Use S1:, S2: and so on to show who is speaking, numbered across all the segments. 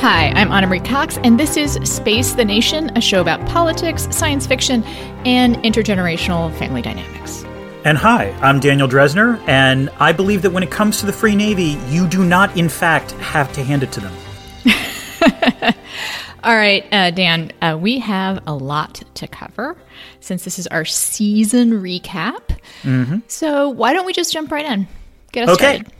S1: Hi, I'm Ana Marie Cox, and this is Space the Nation, a show about politics, science fiction, and intergenerational family dynamics.
S2: And hi, I'm Daniel Drezner, and I believe that when it comes to the Free Navy, you do not, in fact, have to hand it to them.
S1: All right, uh, Dan, uh, we have a lot to cover since this is our season recap. Mm-hmm. So why don't we just jump right in? Get us
S2: okay.
S1: started.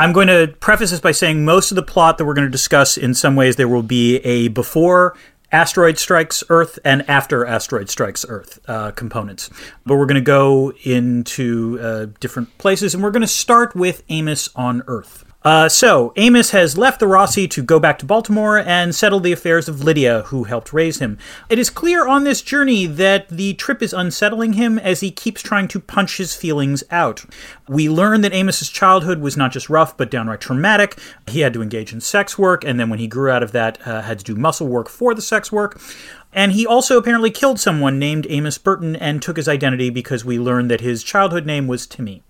S2: I'm going to preface this by saying most of the plot that we're going to discuss, in some ways, there will be a before asteroid strikes Earth and after asteroid strikes Earth uh, components. But we're going to go into uh, different places, and we're going to start with Amos on Earth. Uh, so, Amos has left the Roci to go back to Baltimore and settle the affairs of Lydia, who helped raise him. It is clear on this journey that the trip is unsettling him as he keeps trying to punch his feelings out. We learn that Amos's childhood was not just rough, but downright traumatic. He had to engage in sex work, and then when he grew out of that, uh, had to do muscle work for the sex work. And he also apparently killed someone named Amos Burton and took his identity because we learn that his childhood name was Timmy.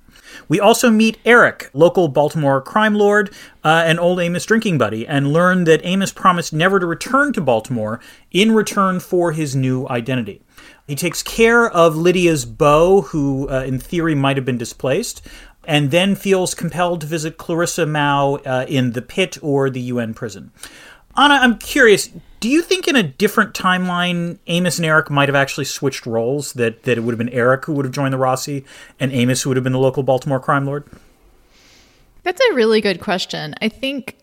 S2: We also meet Eric, local Baltimore crime lord, uh, an old Amos drinking buddy, and learn that Amos promised never to return to Baltimore in return for his new identity. He takes care of Lydia's beau, who uh, in theory might have been displaced, and then feels compelled to visit Clarissa Mao uh, in the pit or the UN prison. Anna, I'm curious. Do you think in a different timeline, Amos and Eric might have actually switched roles? That that it would have been Eric who would have joined the Roci, and Amos who would have been the local Baltimore crime lord?
S1: That's a really good question. I think,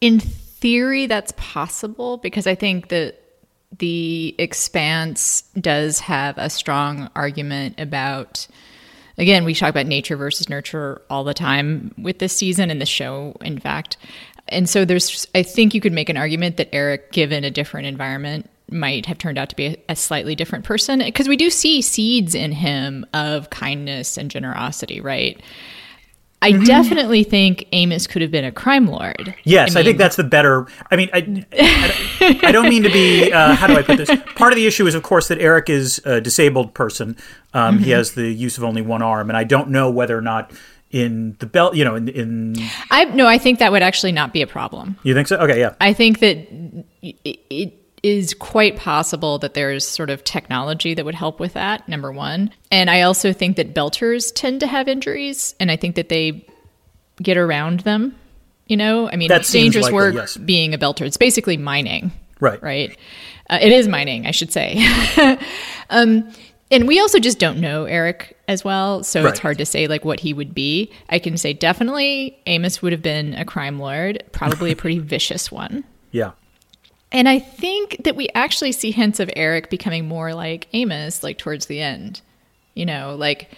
S1: in theory, that's possible because I think that the Expanse does have a strong argument about. Again, we talk about nature versus nurture all the time with this season and the show, in fact. And so there's, I think you could make an argument that Eric, given a different environment, might have turned out to be a, a slightly different person because we do see seeds in him of kindness and generosity, right? I mm-hmm. definitely think Amos could have been a crime lord.
S2: Yes, I, mean, I think that's the better. I mean, I, I, I don't mean to be. Uh, how do I put this? Part of the issue is, of course, that Eric is a disabled person. Um, mm-hmm. He has the use of only one arm, and I don't know whether or not in the belt, you know, in, in
S1: I no, I think that would actually not be a problem.
S2: You think so? Okay, yeah.
S1: I think that it, it is quite possible that there's sort of technology that would help with that. Number one, and I also think that belters tend to have injuries, and I think that they get around them. You know, I mean,
S2: that
S1: dangerous
S2: likely,
S1: work
S2: yes.
S1: being a belter. It's basically mining.
S2: Right.
S1: Right. Uh, it is mining, I should say. um, and we also just don't know Eric as well, so right. it's hard to say like what he would be. I can say definitely Amos would have been a crime lord, probably a pretty vicious one.
S2: Yeah.
S1: And I think that we actually see hints of Eric becoming more like Amos like towards the end. You know, like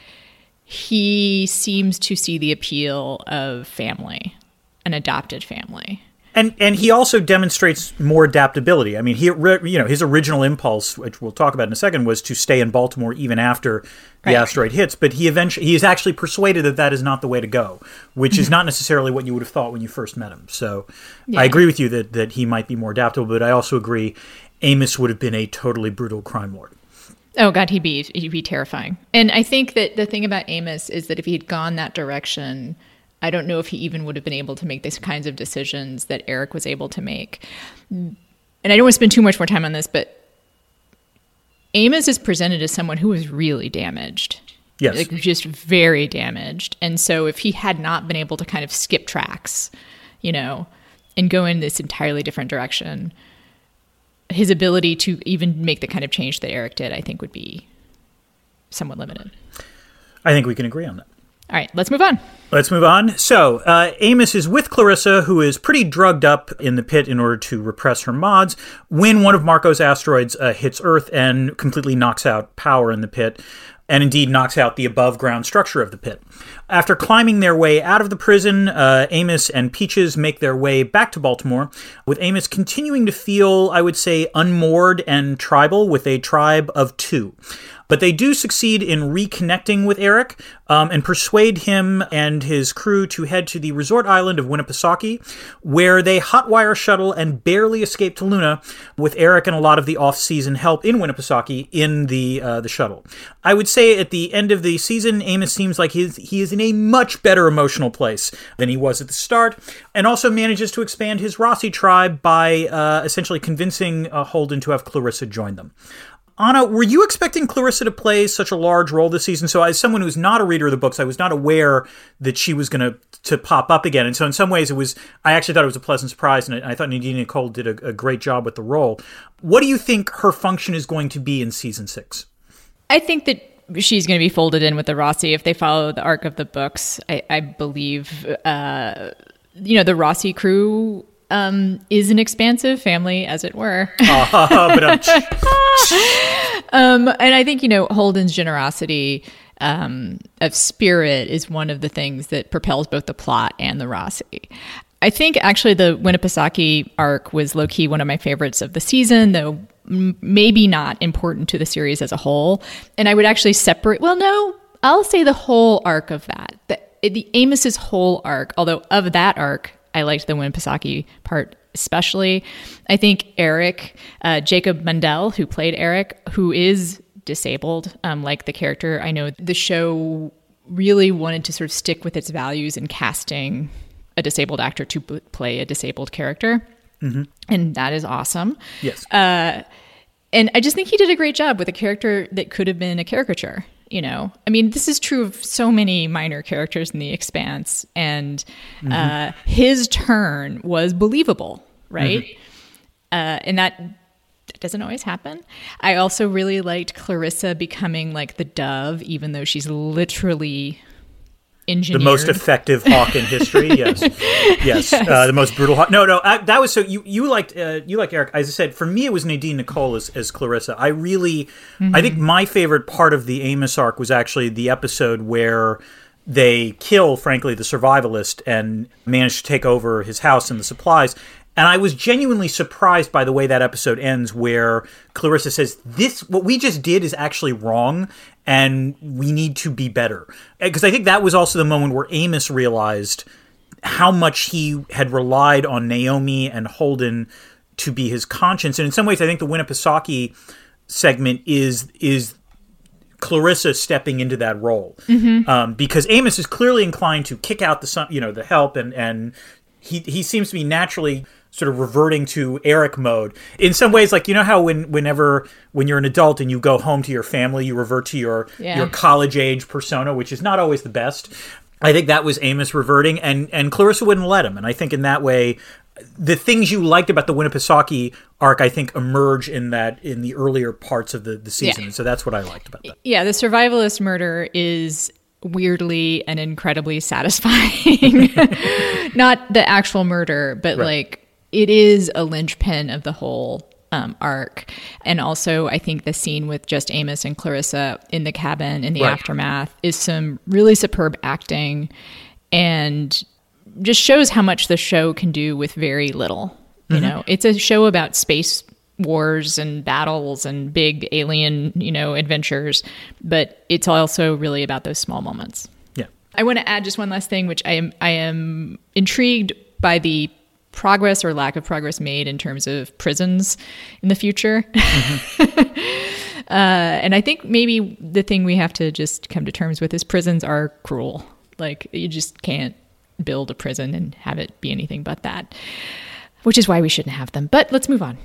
S1: he seems to see the appeal of family, an adopted family.
S2: And and he also demonstrates more adaptability. I mean, he you know his original impulse, which we'll talk about in a second, was to stay in Baltimore even after the right. asteroid hits. But he eventually he is actually persuaded that that is not the way to go, which is mm-hmm. not necessarily what you would have thought when you first met him. So yeah. I agree with you that that he might be more adaptable, but I also agree Amos would have been a totally brutal crime lord.
S1: Oh God, he'd be he'd be terrifying. And I think that the thing about Amos is that if he had gone that direction I don't know if he even would have been able to make these kinds of decisions that Eric was able to make. And I don't want to spend too much more time on this, but Amos is presented as someone who was really damaged.
S2: Yes.
S1: Like just very damaged. And so if he had not been able to kind of skip tracks, you know, and go in this entirely different direction, his ability to even make the kind of change that Eric did, I think would be somewhat limited.
S2: I think we can agree on that.
S1: All right, let's move on.
S2: Let's move on. So, uh, Amos is with Clarissa, who is pretty drugged up in the pit in order to repress her mods, when one of Marco's asteroids uh, hits Earth and completely knocks out power in the pit, and indeed knocks out the above ground structure of the pit. After climbing their way out of the prison, uh, Amos and Peaches make their way back to Baltimore, with Amos continuing to feel, I would say, unmoored and tribal with a tribe of two. But they do succeed in reconnecting with Eric um, and persuade him and his crew to head to the resort island of Winnipesaukee, where they hotwire shuttle and barely escape to Luna with Eric and a lot of the off-season help in Winnipesaukee in the uh, the shuttle. I would say at the end of the season, Amos seems like he's, he is in a much better emotional place than he was at the start, and also manages to expand his Roci tribe by uh, essentially convincing uh, Holden to have Clarissa join them. Anna, were you expecting Clarissa to play such a large role this season? So, as someone who's not a reader of the books, I was not aware that she was going to to pop up again. And so, in some ways, it was. I actually thought it was a pleasant surprise, and I, I thought Nadine Nicole did a, a great job with the role. What do you think her function is going to be in season six?
S1: I think that she's going to be folded in with the Roci if they follow the arc of the books. I, I believe, uh, you know, the Roci crew um, is an expansive family, as it were. Uh, um, and I think you know Holden's generosity um, of spirit is one of the things that propels both the plot and the Roci. I think actually the Winnipesaukee arc was low key one of my favorites of the season, though maybe not important to the series as a whole. And I would actually separate. Well, no, I'll say the whole arc of that. The, the Amos's whole arc, although of that arc, I liked the Winnipesaukee part especially. I think Eric, uh, Jacob Mundell, who played Eric, who is disabled, um, like the character, I know the show really wanted to sort of stick with its values in casting a disabled actor to b- play a disabled character. Mm-hmm. And that is awesome.
S2: Yes.
S1: Uh, and I just think he did a great job with a character that could have been a caricature you know i mean this is true of so many minor characters in the expanse and mm-hmm. uh, his turn was believable right mm-hmm. uh, and that doesn't always happen i also really liked clarissa becoming like the dove even though she's literally engineered.
S2: The most effective hawk in history. Yes, yes. yes. Uh, the most brutal hawk. No, no. I, that was so. You you liked uh, you like Eric. As I said, for me, it was Nadine Nicole as, as Clarissa. I really, mm-hmm. I think my favorite part of the Amos arc was actually the episode where they kill, frankly, the survivalist and manage to take over his house and the supplies. And I was genuinely surprised by the way that episode ends, where Clarissa says, This, what we just did is actually wrong, and we need to be better. Because I think that was also the moment where Amos realized how much he had relied on Naomi and Holden to be his conscience. And in some ways, I think the Winnipesaukee segment is is Clarissa stepping into that role mm-hmm. um, because Amos is clearly inclined to kick out the you know the help and and he he seems to be naturally sort of reverting to Eric mode. In some ways, like you know how when whenever when you're an adult and you go home to your family, you revert to your yeah. your college age persona, which is not always the best. I think that was Amos reverting, and and Clarissa wouldn't let him. And I think in that way, the things you liked about the Winnipesaukee arc, I think, emerge in that in the earlier parts of the the season. Yeah. So that's what I liked about that.
S1: Yeah, the survivalist murder is weirdly and incredibly satisfying. Not the actual murder, but right. like it is a linchpin of the whole um, arc. And also, I think the scene with just Amos and Clarissa in the cabin in the right. aftermath is some really superb acting and just shows how much the show can do with very little. You mm-hmm. know, it's a show about space wars and battles and big alien, you know, adventures, but it's also really about those small moments.
S2: Yeah.
S1: I want to add just one last thing which I am I am intrigued by the progress or lack of progress made in terms of prisons in the future. Mm-hmm. uh, and I think maybe the thing we have to just come to terms with is prisons are cruel. Like you just can't build a prison and have it be anything but that, which is why we shouldn't have them. But let's move on.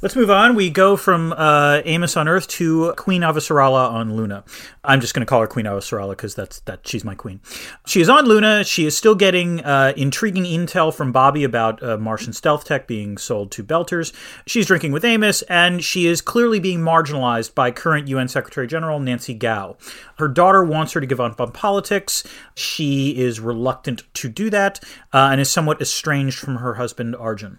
S2: Let's move on. We go from uh, Amos on Earth to Queen Avasarala on Luna. I'm just going to call her Queen Avasarala because that's that she's my queen. She is on Luna. She is still getting uh, intriguing intel from Bobby about uh, Martian stealth tech being sold to Belters. She's drinking with Amos, and she is clearly being marginalized by current UN Secretary General Nancy Gao. Her daughter wants her to give up on politics. She is reluctant to do that uh, and is somewhat estranged from her husband Arjun.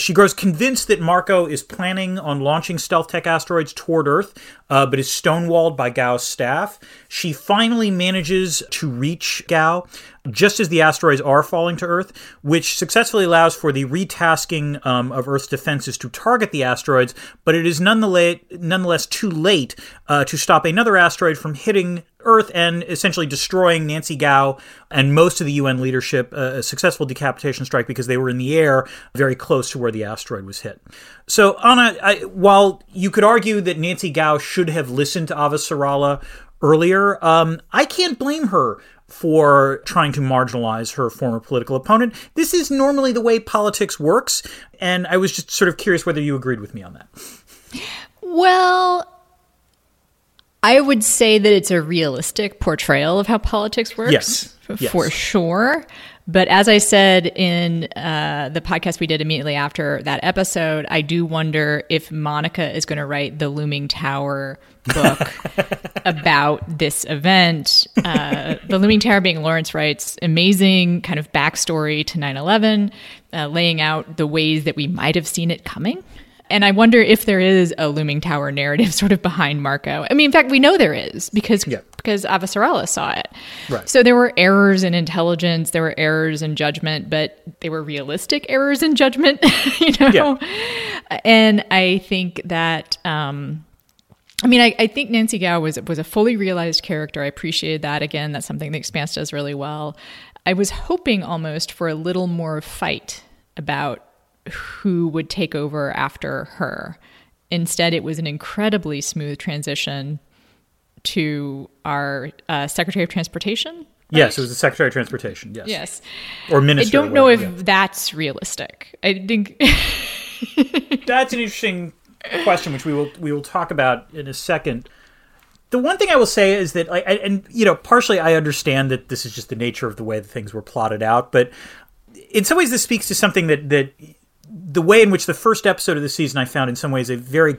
S2: She grows convinced that Marco is planning on launching stealth tech asteroids toward Earth, uh, but is stonewalled by Gao's staff. She finally manages to reach Gao just as the asteroids are falling to Earth, which successfully allows for the retasking um, of Earth's defenses to target the asteroids, but it is nonetheless, nonetheless too late uh, to stop another asteroid from hitting Earth and essentially destroying Nancy Gao and most of the UN leadership uh, a successful decapitation strike because they were in the air very close to where the asteroid was hit. So, Anna, I, while you could argue that Nancy Gao should have listened to Avasarala earlier, um, I can't blame her for trying to marginalize her former political opponent. This is normally the way politics works, and I was just sort of curious whether you agreed with me on that.
S1: Well, I would say that it's a realistic portrayal of how politics works.
S2: Yes.
S1: For sure. But as I said in uh, the podcast we did immediately after that episode, I do wonder if Monica is going to write the Looming Tower book about this event. Uh, the Looming Tower being Lawrence Wright's amazing kind of backstory to 9 11, uh, laying out the ways that we might have seen it coming and I wonder if there is a looming tower narrative sort of behind Marco. I mean, in fact, we know there is because yeah. because Avasarala saw it.
S2: Right.
S1: So there were errors in intelligence, there were errors in judgment, but they were realistic errors in judgment, you know. Yeah. And I think that. Um, I mean, I, I, think Nancy Gao was was a fully realized character. I appreciated that. Again, that's something the Expanse does really well. I was hoping almost for a little more fight about who would take over after her. Instead, it was an incredibly smooth transition to our uh, Secretary of Transportation. Right?
S2: Yes, it was the Secretary of Transportation. Yes.
S1: Yes.
S2: Or Minister.
S1: I don't know if yeah. that's realistic. I think
S2: that's an interesting question, which we will we will talk about in a second. The one thing I will say is that, I, and you know, partially I understand that this is just the nature of the way that things were plotted out, but in some ways this speaks to something that that the way in which the first episode of the season I found in some ways a very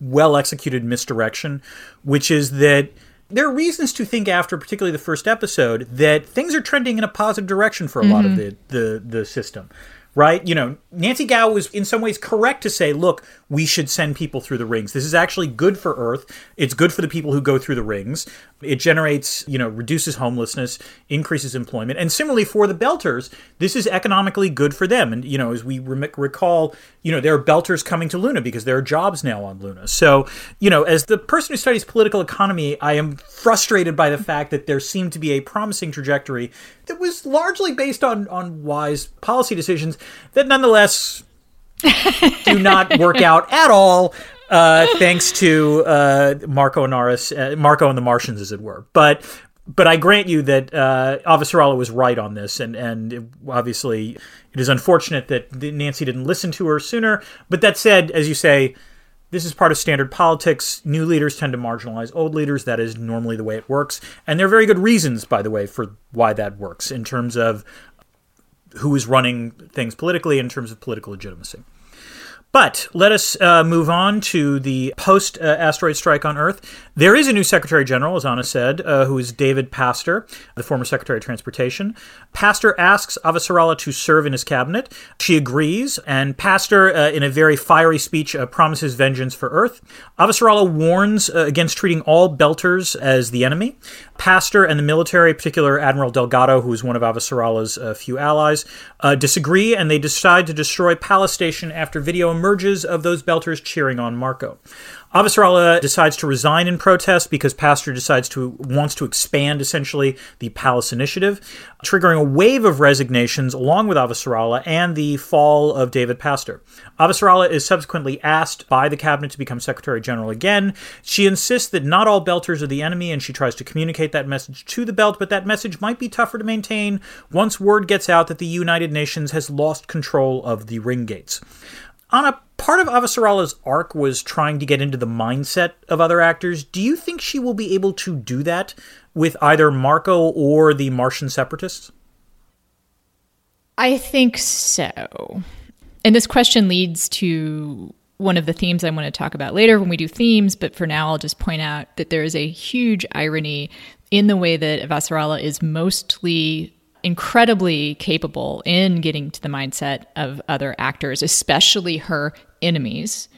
S2: well executed misdirection, which is that there are reasons to think after particularly the first episode that things are trending in a positive direction for a mm-hmm. lot of mm-hmm. the, the the system right? You know, Nancy Gao was in some ways correct to say, look, we should send people through the rings. This is actually good for Earth. It's good for the people who go through the rings. It generates, you know, reduces homelessness, increases employment. And similarly for the Belters, this is economically good for them. And, you know, as we re- recall, you know, there are Belters coming to Luna because there are jobs now on Luna. So, you know, as the person who studies political economy, I am frustrated by the fact that there seemed to be a promising trajectory that was largely based on, on wise policy decisions that nonetheless do not work out at all. Uh, thanks to uh, Marco Inaros, uh, Marco and the Martians, as it were. But but I grant you that uh, Avasarala was right on this, and and it, obviously it is unfortunate that Nancy didn't listen to her sooner. But that said, as you say, this is part of standard politics. New leaders tend to marginalize old leaders. That is normally the way it works, and there are very good reasons, by the way, for why that works in terms of who is running things politically in terms of political legitimacy. But let us uh, move on to the post uh, asteroid strike on Earth. There is a new Secretary General, as Anna said, uh, who is David Paster, the former Secretary of Transportation. Paster asks Avasarala to serve in his cabinet. She agrees, and Paster, uh, in a very fiery speech, uh, promises vengeance for Earth. Avasarala warns uh, against treating all Belters as the enemy. Paster and the military, particular Admiral Delgado, who is one of Avasarala's few allies, disagree, and they decide to destroy Pallas Station after video emerges of those Belters cheering on Marco. Avasarala decides to resign in protest because Paster decides to wants to expand essentially the Pallas Initiative, triggering a wave of resignations along with Avasarala and the fall of David Paster. Avasarala is subsequently asked by the cabinet to become Secretary General again. She insists that not all Belters are the enemy, and she tries to communicate that message to the Belt, but that message might be tougher to maintain once word gets out that the United Nations has lost control of the ring gates. Anna, part of Avasarala's arc was trying to get into the mindset of other actors. Do you think she will be able to do that with either Marco or the Martian separatists?
S1: I think so. And this question leads to one of the themes I want to talk about later when we do themes, but for now I'll just point out that there is a huge irony in the way that Avasarala is mostly incredibly capable in getting to the mindset of other actors, especially her enemies.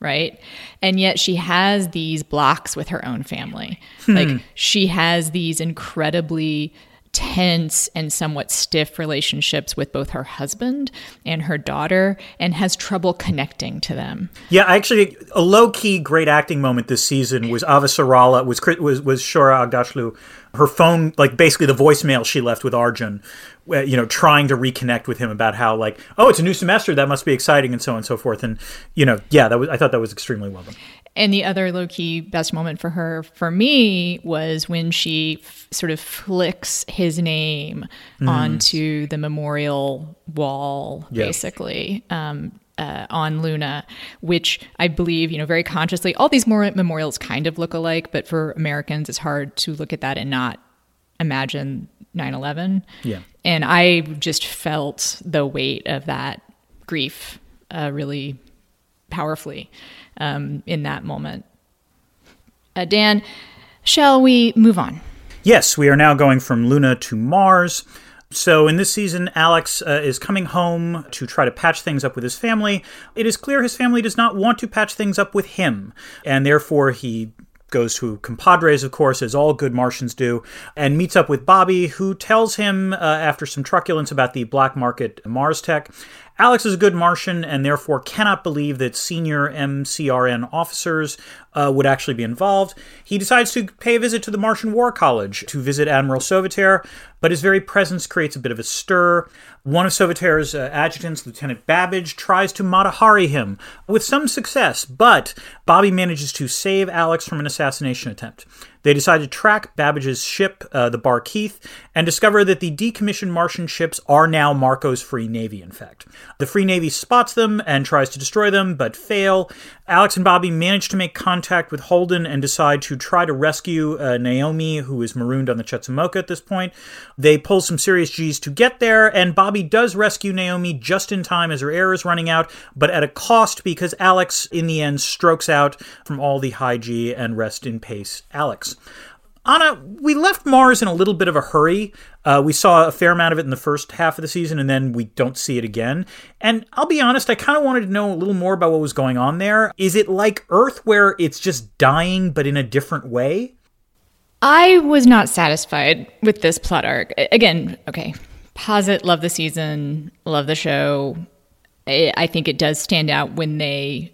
S1: right? And yet she has these blocks with her own family. Hmm. Like she has these incredibly tense and somewhat stiff relationships with both her husband and her daughter and has trouble connecting to them.
S2: Yeah, actually, a low key great acting moment this season was Avasarala was was was Shohreh Aghdashloo. Her phone, like basically the voicemail she left with Arjun, uh, you know, trying to reconnect with him about how like, oh, it's a new semester, that must be exciting, and so on and so forth. And you know, yeah, that was I thought that was extremely well done.
S1: And the other low key best moment for her, for me, was when she f- sort of flicks his name
S2: Mm.
S1: onto the memorial wall,
S2: Yeah.
S1: basically. Um, uh, on Luna, which I believe, you know, very consciously, all these more memorials kind of look alike, but for Americans, it's hard to look at that and not imagine 9 11.
S2: Yeah.
S1: And I just felt the weight of that grief uh, really powerfully um, in that moment. Uh, Dan, shall we move on?
S2: Yes, we are now going from Luna to Mars. So, in this season, Alex uh, is coming home to try to patch things up with his family. It is clear his family does not want to patch things up with him, and therefore he goes to compadres, of course, as all good Martians do, and meets up with Bobby, who tells him, uh, after some truculence about the black market Mars tech, Alex is a good Martian and therefore cannot believe that senior MCRN officers uh, would actually be involved. He decides to pay a visit to the Martian War College to visit Admiral Sauveterre, but his very presence creates a bit of a stir. One of Sauveterre's uh, adjutants, Lieutenant Babbage, tries to Mata Hari him with some success, but Bobby manages to save Alex from an assassination attempt. They decide to track Babbage's ship, uh, the Barkeith, and discover that the decommissioned Martian ships are now Marco's Free Navy, in fact. The Free Navy spots them and tries to destroy them, but fail. Alex and Bobby manage to make contact with Holden and decide to try to rescue uh, Naomi, who is marooned on the Chetsumoka at this point. They pull some serious G's to get there, and Bobby does rescue Naomi just in time as her air is running out, but at a cost because Alex, in the end, strokes out from all the high G and rest in pace, Alex. Anna, we left Mars in a little bit of a hurry. Uh, we saw a fair amount of it in the first half of the season, and then we don't see it again. And I'll be honest, I kind of wanted to know a little more about what was going on there. Is it like Earth, where it's just dying, but in a different way?
S1: I was not satisfied with this plot arc. Again, okay, posit, love the season, love the show. I think it does stand out when they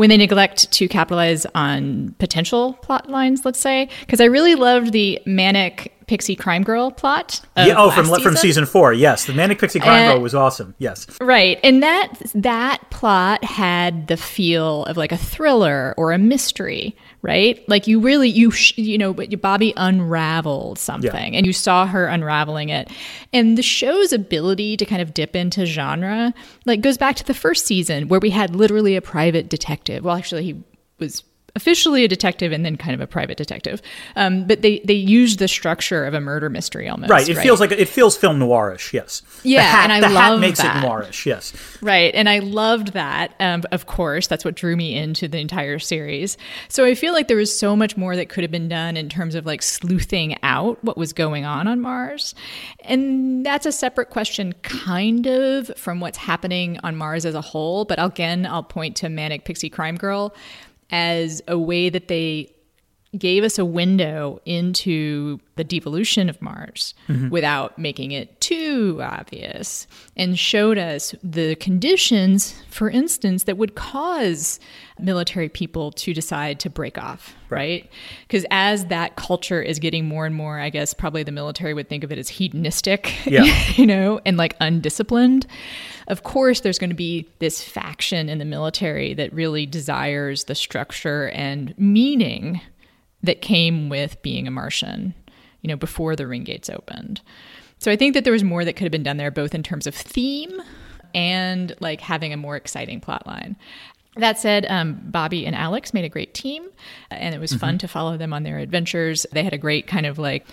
S1: when they neglect to capitalize on potential plot lines. Let's say because I really loved the manic pixie crime girl plot.
S2: yeah. Oh, from
S1: last
S2: from season four. Yes, the Manic Pixie Crime
S1: Uh,
S2: Girl was awesome. Yes.
S1: Right. And that that plot had the feel of like a thriller or a mystery, right? Like you really you sh- you know, but Bobby unraveled something and you saw her unraveling it. And the show's ability to kind of dip into genre like goes back to the first season where we had literally a private detective. Well, actually he was officially a detective and then kind of a private detective. Um, but they they used the structure of a murder mystery almost.
S2: Right. It feels like it feels film noirish. Yes.
S1: Yeah,
S2: The hat,
S1: and I
S2: the hat
S1: love
S2: makes
S1: that.
S2: it noirish. Yes.
S1: Right. And I loved that. Um, of course, that's what drew me into the entire series. So I feel like there was so much more that could have been done in terms of like sleuthing out what was going on on Mars. And that's a separate question, kind of, from what's happening on Mars as a whole. But again, I'll point to Manic Pixie Crime Girl as a way that they gave us a window into the devolution of Mars mm-hmm. without making it too obvious and showed us the conditions, for instance, that would cause military people to decide to break off, right? Because as that culture is getting more and more, I guess probably the military would think of it as hedonistic,
S2: Yeah.
S1: you know, and like undisciplined. Of course, there's going to be this faction in the military that really desires the structure and meaning that came with being a Martian, you know, before the ring gates opened. So I think that there was more that could have been done there, both in terms of theme and like having a more exciting plot line. That said, um, Bobby and Alex made a great team, and it was fun to follow them on their adventures. They had a great kind of like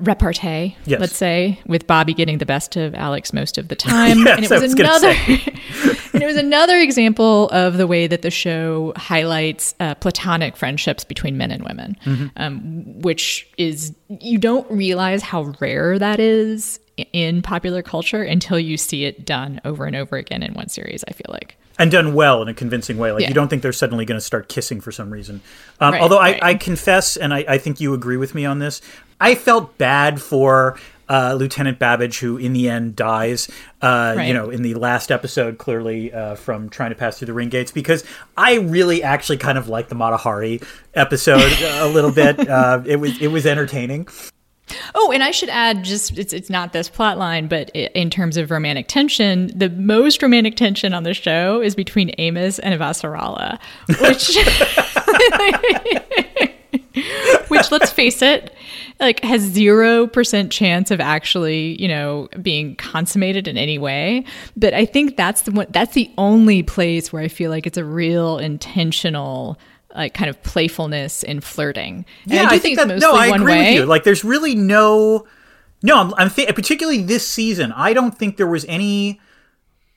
S1: repartee,
S2: Yes.
S1: let's say, with Bobby getting the best of Alex most of the time.
S2: Yes,
S1: and it was,
S2: was
S1: another and it was another example of the way that the show highlights uh, platonic friendships between men and women, um, which is you don't realize how rare that is in popular culture until you see it done over and over again in one series. I feel like.
S2: And done well in a convincing way. Like
S1: Yeah.
S2: you don't think they're suddenly going to start kissing for some reason. Um,
S1: Right,
S2: although I,
S1: right.
S2: I confess, and I, I think you agree with me on this, I felt bad for uh, Lieutenant Babbage, who in the end dies. Uh, You know, in the last episode, clearly uh, from trying to pass through the ring gates, because I really actually kind of liked the Mata Hari episode a little bit. Uh, it was it was entertaining.
S1: Oh, and I should add, just it's it's not this plot line, but in terms of romantic tension, the most romantic tension on the show is between Amos and Vasarala, which, which let's face it, like has zero percent chance of actually, you know, being consummated in any way. But I think that's the one. That's the only place where I feel like it's a real intentional. Like kind of playfulness in flirting. And
S2: Yeah,
S1: I do
S2: I
S1: think,
S2: think that.
S1: it's
S2: No,
S1: mostly
S2: I
S1: one
S2: agree
S1: way.
S2: with you. Like, there's really no. No, I'm, I'm th- particularly this season. I don't think there was any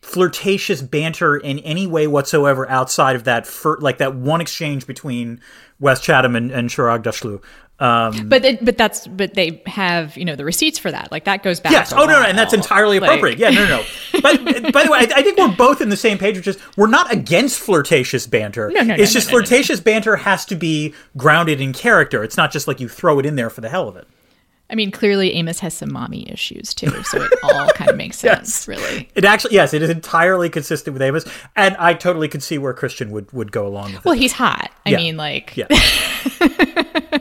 S2: flirtatious banter in any way whatsoever outside of that fir- like that one exchange between Wes Chatham and, and Shohreh Aghdashloo. Um,
S1: But they, but that's but they have you know the receipts for that. Like that goes back.
S2: yes. Oh no, no, and that's entirely
S1: Like-
S2: appropriate. yeah, no, no. no. But by the way, I, I think we're both in the same page. Which is we're not against flirtatious banter.
S1: No, no, no,
S2: It's just
S1: no, no, no,
S2: flirtatious banter has to be grounded in character. It's not just like you throw it in there for the hell of it.
S1: I mean, clearly Amos has some mommy issues too, so it all kind of makes sense, really.
S2: It actually, yes, it is entirely consistent with Amos, and I totally could see where Christian would, would go along with it.
S1: Well, he's hot. I
S2: Yeah.
S1: mean, like,
S2: Yeah.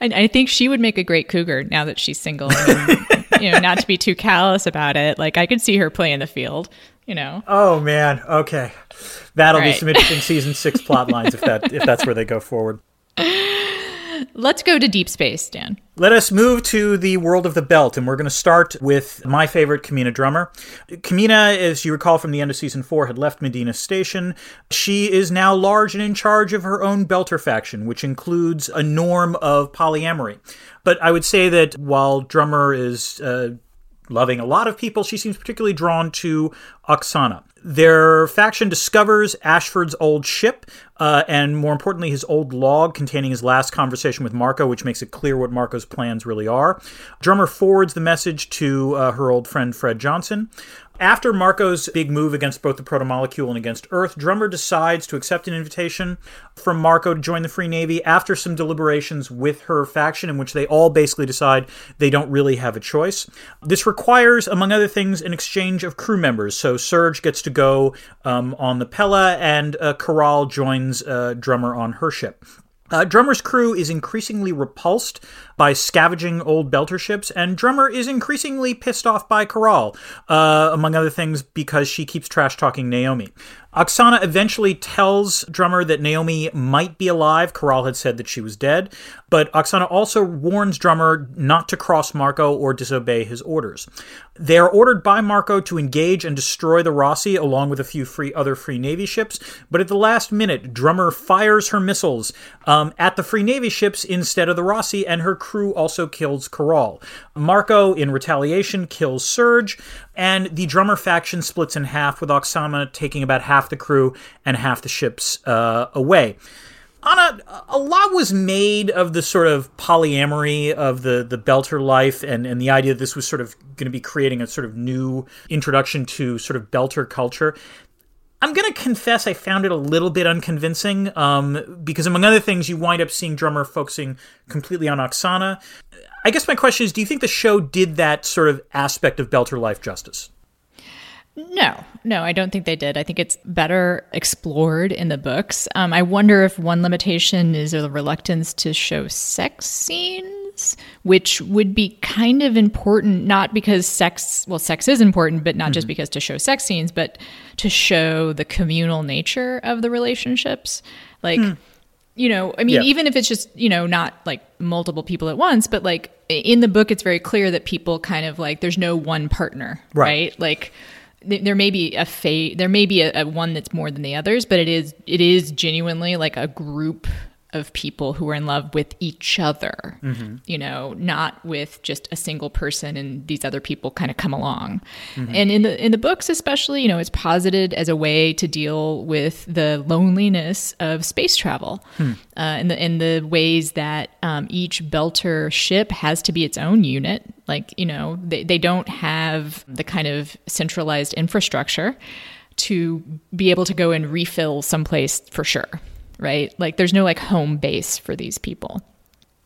S1: and I think she would make a great cougar now that she's single. And, you know, not to be too callous about it. Like, I could see her play in the field. You know,
S2: Oh man, okay, that'll be some interesting season six plot lines if that if that's where they go forward.
S1: let's go to deep space, Dan.
S2: Let us move to the world of the belt, and we're going to start with my favorite, Camina Drummer. Kamina, as you recall from the end of season four, had left Medina Station. She is now large and in charge of her own Belter faction, which includes a norm of polyamory. But I would say that while Drummer is uh, loving a lot of people, she seems particularly drawn to Oksana. Their faction discovers Ashford's old ship, uh, and more importantly, his old log containing his last conversation with Marco, which makes it clear what Marco's plans really are. Drummer forwards the message to uh, her old friend Fred Johnson. After Marco's big move against both the protomolecule and against Earth, Drummer decides to accept an invitation from Marco to join the Free Navy after some deliberations with her faction, in which they all basically decide they don't really have a choice. This requires, among other things, an exchange of crew members. So Serge gets to go um, on the Pella, and uh, Karal joins uh, Drummer on her ship. Uh, Drummer's crew is increasingly repulsed by scavenging old Belter ships, and Drummer is increasingly pissed off by Karal, uh, among other things because she keeps trash talking Naomi. Oksana eventually tells Drummer that Naomi might be alive. Karal had said that she was dead, but Oksana also warns Drummer not to cross Marco or disobey his orders. They are ordered by Marco to engage and destroy the Roci along with a few free other Free Navy ships, but at the last minute, Drummer fires her missiles um, at the Free Navy ships instead of the Roci, and her crew also kills Karal. Marco, in retaliation, kills Serge, and the Drummer faction splits in half, with Oksana taking about half the crew and half the ships uh, away. Anna, a lot was made of the sort of polyamory of the, the Belter life and, and the idea that this was sort of going to be creating a sort of new introduction to sort of Belter culture. I'm to confess I found it a little bit unconvincing um, because, among other things, you wind up seeing Drummer focusing completely on Oksana. I guess my question is do you think the show did that sort of aspect of Belter life justice?
S1: No, no, I don't think they did. I think it's better explored in the books. Um, I wonder if one limitation is a reluctance to show sex scenes, which would be kind of important, not because sex, well, sex is important, but not just mm-hmm. because to show sex scenes, but to show the communal nature of the relationships. Like, hmm. you know, I mean,
S2: Yeah.
S1: even if it's just, you know, not like multiple people at once, but like in the book, it's very clear that people kind of like, there's no one partner,
S2: Right.
S1: right? Like, there may be a fa- there may be a, a one that's more than the others, but it is it is genuinely like a group of people who are in love with each other. You know, not with just a single person and these other people kind of come along. And in the in the books especially, you know, it's posited as a way to deal with the loneliness of space travel. Uh, and the in the ways that um, each Belter ship has to be its own unit. Like, you know, they, they don't have the kind of centralized infrastructure to be able to go and refill someplace for sure, right? Like there's no like home base for these people.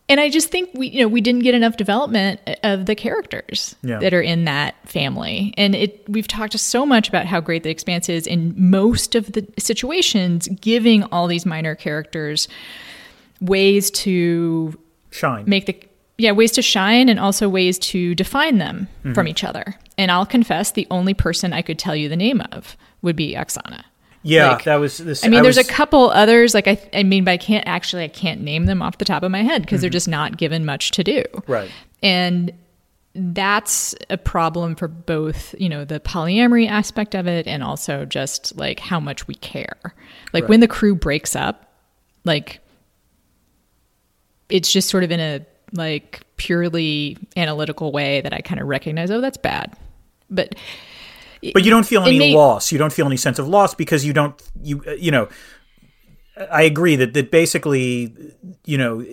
S1: And I just think we, you know, we didn't get enough development of the characters
S2: Yeah.
S1: that are in that family. And it, we've talked so much about how great the Expanse is in most of the situations, giving all these minor characters ways to
S2: Shine.
S1: make the yeah ways to shine and also ways to define them
S2: Mm-hmm.
S1: from each other and i'll confess the only person i could tell you the name of would be oksana
S2: yeah,
S1: like-
S2: that was this.
S1: i mean there's
S2: was,
S1: a couple others like I, I mean but i can't actually i can't name them off the top of my head because they're
S2: Mm-hmm.
S1: just not given much to do
S2: Right.
S1: and that's a problem for both you know the polyamory aspect of it and also just like how much we care like
S2: Right.
S1: when the crew breaks up like it's just sort of in a like purely analytical way that i kind of recognize oh that's bad but
S2: But you don't feel any
S1: may-
S2: loss. You don't feel any sense of loss because you don't. You uh, you know. I agree that that basically, you know,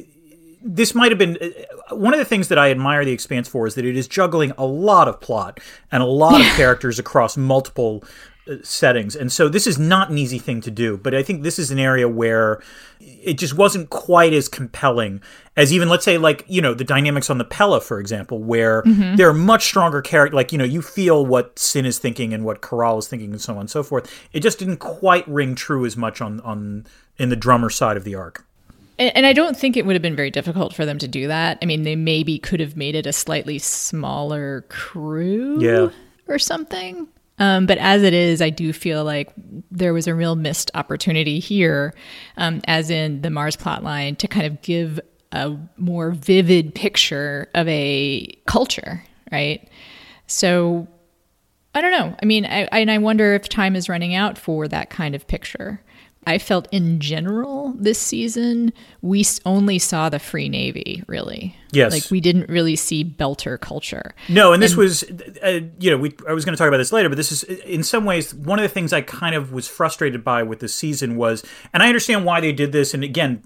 S2: this might have been uh, one of the things that I admire the Expanse for is that it is juggling a lot of plot and a lot of characters across multiple uh, Uh, settings, and so this is not an easy thing to do. But I think this is an area where it just wasn't quite as compelling as even let's say like you know the dynamics on the Pella, for example, where mm-hmm. there are much stronger character. Like you know you feel what Cyn is thinking and what Karal is thinking and so on and so forth. It just didn't quite ring true as much on on in the drummer side of the arc.
S1: And, and I don't think it would have been very difficult for them to do that. I mean, they maybe could have made it a slightly smaller crew
S2: Yeah.
S1: or something. Um, but as it is, I do feel like there was a real missed opportunity here, um, as in the Mars plotline, to kind of give a more vivid picture of a culture, right? So I don't know. I mean, I, I- and I wonder if time is running out for that kind of picture. I felt in general this season, we only saw the Free Navy, really.
S2: Yes.
S1: Like, we didn't really see Belter culture.
S2: No, and this was, uh, you know, we, I was going to talk about this later, but this is, in some ways, one of the things I kind of was frustrated by with this season was, and I understand why they did this, and again,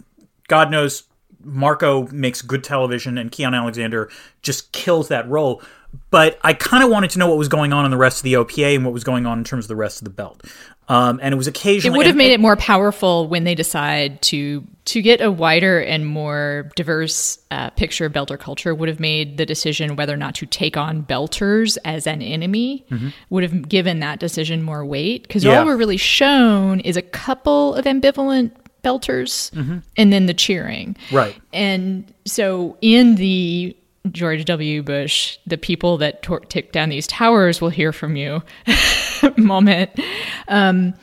S2: God knows Marco makes good television, and Keon Alexander just kills that role. But I kind of wanted to know what was going on in the rest of the OPA and what was going on in terms of the rest of the belt. Um, and it was occasionally.
S1: It would have made it more powerful when they decide to to get a wider and more diverse uh, picture of Belter culture. Would have made the decision whether or not to take on Belters as an enemy. Would have given that decision more weight because
S2: Mm-hmm. Yeah.
S1: all we're really shown is a couple of ambivalent Belters, and then the cheering.
S2: Right.
S1: And so in the George W. Bush, the people that took down these towers will hear from you moment. Um,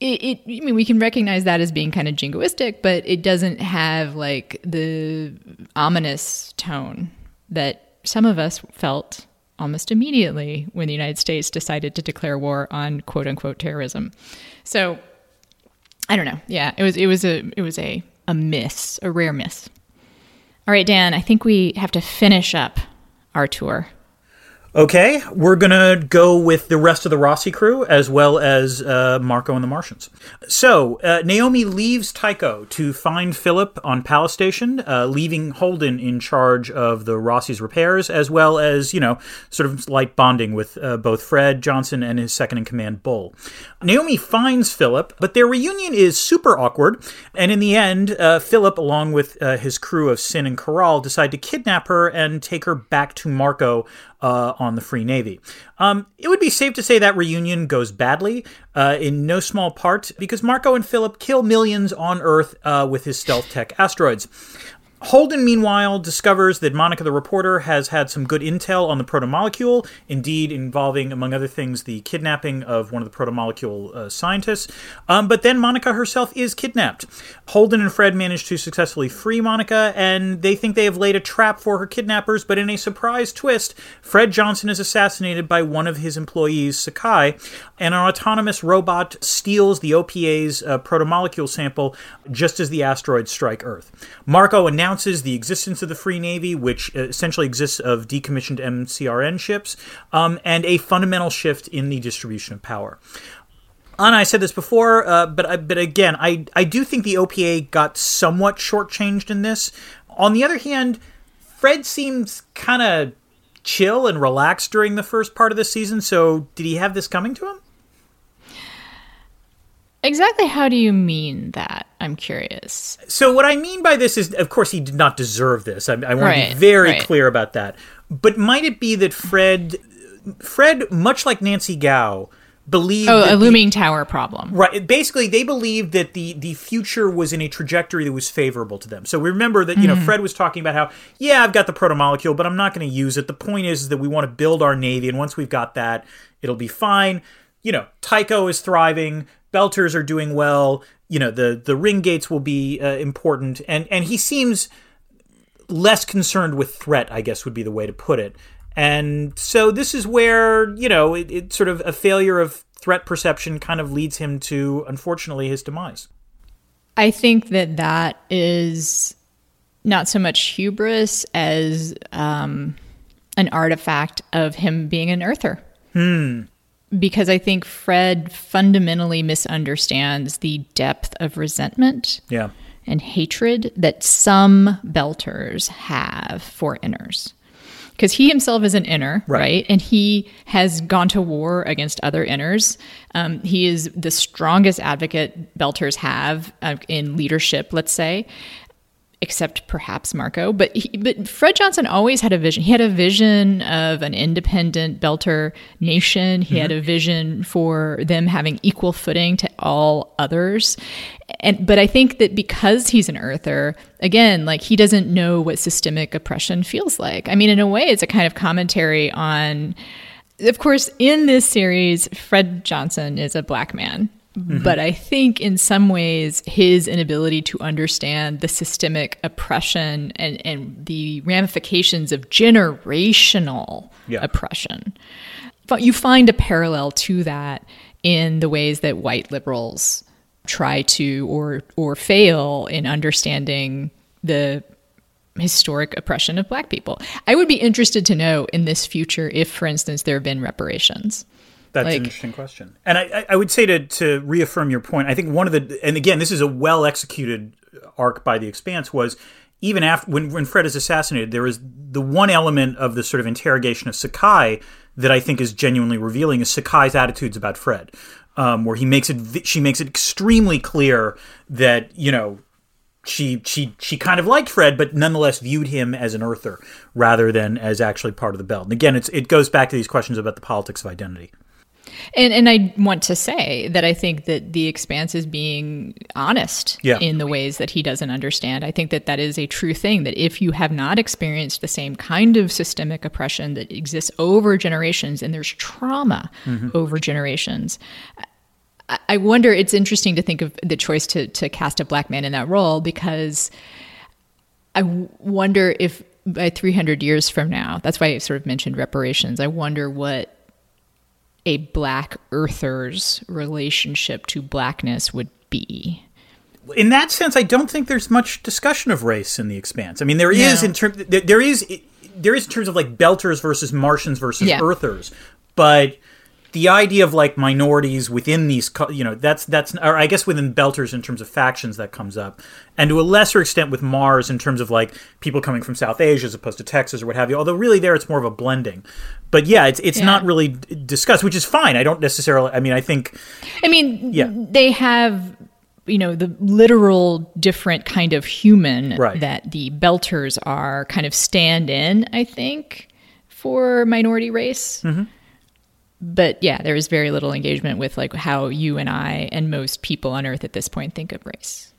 S1: it, it, I mean, we can recognize that as being kind of jingoistic, but it doesn't have like the ominous tone that some of us felt almost immediately when the United States decided to declare war on quote unquote terrorism. So I don't know. Yeah, it was it was a it was a a miss, a rare miss. All right, Dan, I think we have to finish up our tour.
S2: Okay, we're gonna go with the rest of the Roci crew as well as uh, Marco and the Martians. So uh, Naomi leaves Tycho to find Philip on Pallas Station, uh, leaving Holden in charge of the Roci's repairs, as well as you know, sort of light bonding with uh, both Fred Johnson and his second in command Bull. Naomi finds Philip, but their reunion is super awkward, and in the end, uh, Philip, along with uh, his crew of Cyn and Karal, decide to kidnap her and take her back to Marco uh, on the Free Navy. Um, it would be safe to say that reunion goes badly, uh, in no small part because Marco and Philip kill millions on Earth uh, with his stealth tech asteroids. Holden, meanwhile, discovers that Monica the reporter has had some good intel on the protomolecule, indeed involving, among other things, the kidnapping of one of the protomolecule uh, scientists. Um, but then Monica herself is kidnapped. Holden and Fred manage to successfully free Monica, and they think they have laid a trap for her kidnappers, but in a surprise twist, Fred Johnson is assassinated by one of his employees, Sakai, and an autonomous robot steals the OPA's uh, protomolecule sample just as the asteroids strike Earth. Marco announces the existence of the Free Navy, which uh, essentially exists of decommissioned MCRN ships, um, and a fundamental shift in the distribution of power. Anna, I said this before, uh, but I, but again, I I do think the OPA got somewhat shortchanged in this. On the other hand, Fred seems kind of chill and relaxed during the first part of the season. So, did he have this coming to him?
S1: Exactly how do you mean that? I'm curious.
S2: So, what I mean by this is, of course, he did not deserve this. I, I want
S1: Right,
S2: to be very
S1: right.
S2: clear about that. But might it be that Fred, Fred, much like Nancy Gao, believed
S1: Oh, a
S2: the-
S1: looming tower problem.
S2: Right. Basically, they believed that the the future was in a trajectory that was favorable to them. So we remember that you know mm-hmm. Fred was talking about how yeah I've got the protomolecule, but I'm not going to use it. The point is, is that we want to build our navy, and once we've got that, it'll be fine. You know, Tycho is thriving. Belters are doing well. You know, the the ring gates will be uh, important, and and he seems less concerned with threat, I guess would be the way to put it. And so this is where, you know, it, it sort of a failure of threat perception kind of leads him to, unfortunately, his demise.
S1: I think that that is not so much hubris as um, an artifact of him being an earther. Because I think Fred fundamentally misunderstands the depth of resentment
S2: Yeah.
S1: and hatred that some belters have for inners. Because he himself is an inner,
S2: Right.
S1: right. And he has gone to war against other inners. Um, he is the strongest advocate belters have uh, in leadership, let's say, except perhaps Marco. But he, but Fred Johnson always had a vision. He had a vision of an independent Belter nation. He had a mm-hmm. vision for them having equal footing to all others. And but I think that because he's an earther, again, like he doesn't know what systemic oppression feels like. I mean, in a way, it's a kind of commentary on. Of course, in this series, Fred Johnson is a black man. Mm-hmm. But I think in some ways, his inability to understand the systemic oppression and, and the ramifications of generational
S2: Yeah.
S1: oppression. You find a parallel to that in the ways that white liberals try to or or fail in understanding the historic oppression of black people. I would be interested to know in this future if, for instance, there have been reparations.
S2: That's
S1: Like-
S2: an interesting question. And I, I- would say to, to reaffirm your point, I think one of the, and again, this is a well executed arc by The Expanse, was even after, when, when Fred is assassinated, there is the one element of the sort of interrogation of Sakai that I think is genuinely revealing is Sakai's attitudes about Fred, um, where he makes it, she makes it extremely clear that, you know, she she she kind of liked Fred, but nonetheless viewed him as an earther rather than as actually part of the belt. And again, it's it goes back to these questions about the politics of identity.
S1: And and I want to say that I think that the expanse is being honest
S2: Yeah.
S1: in the ways that he doesn't understand. I think that that is a true thing that if you have not experienced the same kind of systemic oppression that exists over generations and there's trauma mm-hmm. over generations, I- I wonder it's interesting to think of the choice to to cast a black man in that role because I wonder if by 300 years from now, that's why I sort of mentioned reparations. I wonder what a black earther's relationship to blackness would be.
S2: in that sense, I don't think there's much discussion of race in the Expanse. I mean, there is
S1: No.
S2: in terms there there is there is in terms of like Belters versus Martians versus
S1: Yeah.
S2: Earthers, but the idea of like minorities within these, you know, that's that's or I guess within Belters in terms of factions that comes up, and to a lesser extent with Mars in terms of like people coming from South Asia as opposed to Texas or what have you. Although really there it's more of a blending. But yeah, it's it's
S1: Yeah.
S2: not really discussed, which is fine. I don't necessarily. I mean, I think
S1: I mean,
S2: Yeah.
S1: they have, you know, the literal different kind of human
S2: Right.
S1: that the Belters are kind of stand in, I think, for minority race.
S2: Mm-hmm.
S1: But yeah, there is very little engagement with like how you and I and most people on Earth at this point think of race.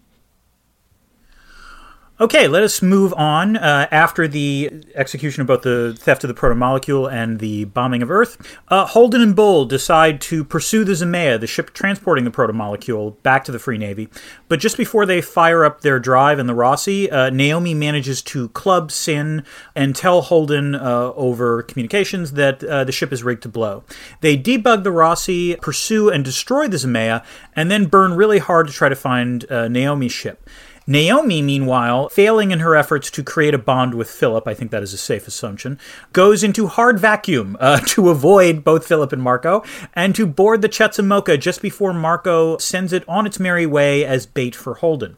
S2: Okay, let us move on. Uh, after the execution of both the theft of the protomolecule and the bombing of Earth, uh, Holden and Bull decide to pursue the Zmeya, the ship transporting the protomolecule, back to the Free Navy. But just before they fire up their drive in the Roci, uh, Naomi manages to club Cyn and tell Holden uh, over communications that uh, the ship is rigged to blow. They debug the Roci, pursue and destroy the Zmeya, and then burn really hard to try to find uh, Naomi's ship. Naomi, meanwhile, failing in her efforts to create a bond with Philip, I think that is a safe assumption, goes into hard vacuum uh, to avoid both Philip and Marco and to board the Chetzemoka just before Marco sends it on its merry way as bait for Holden.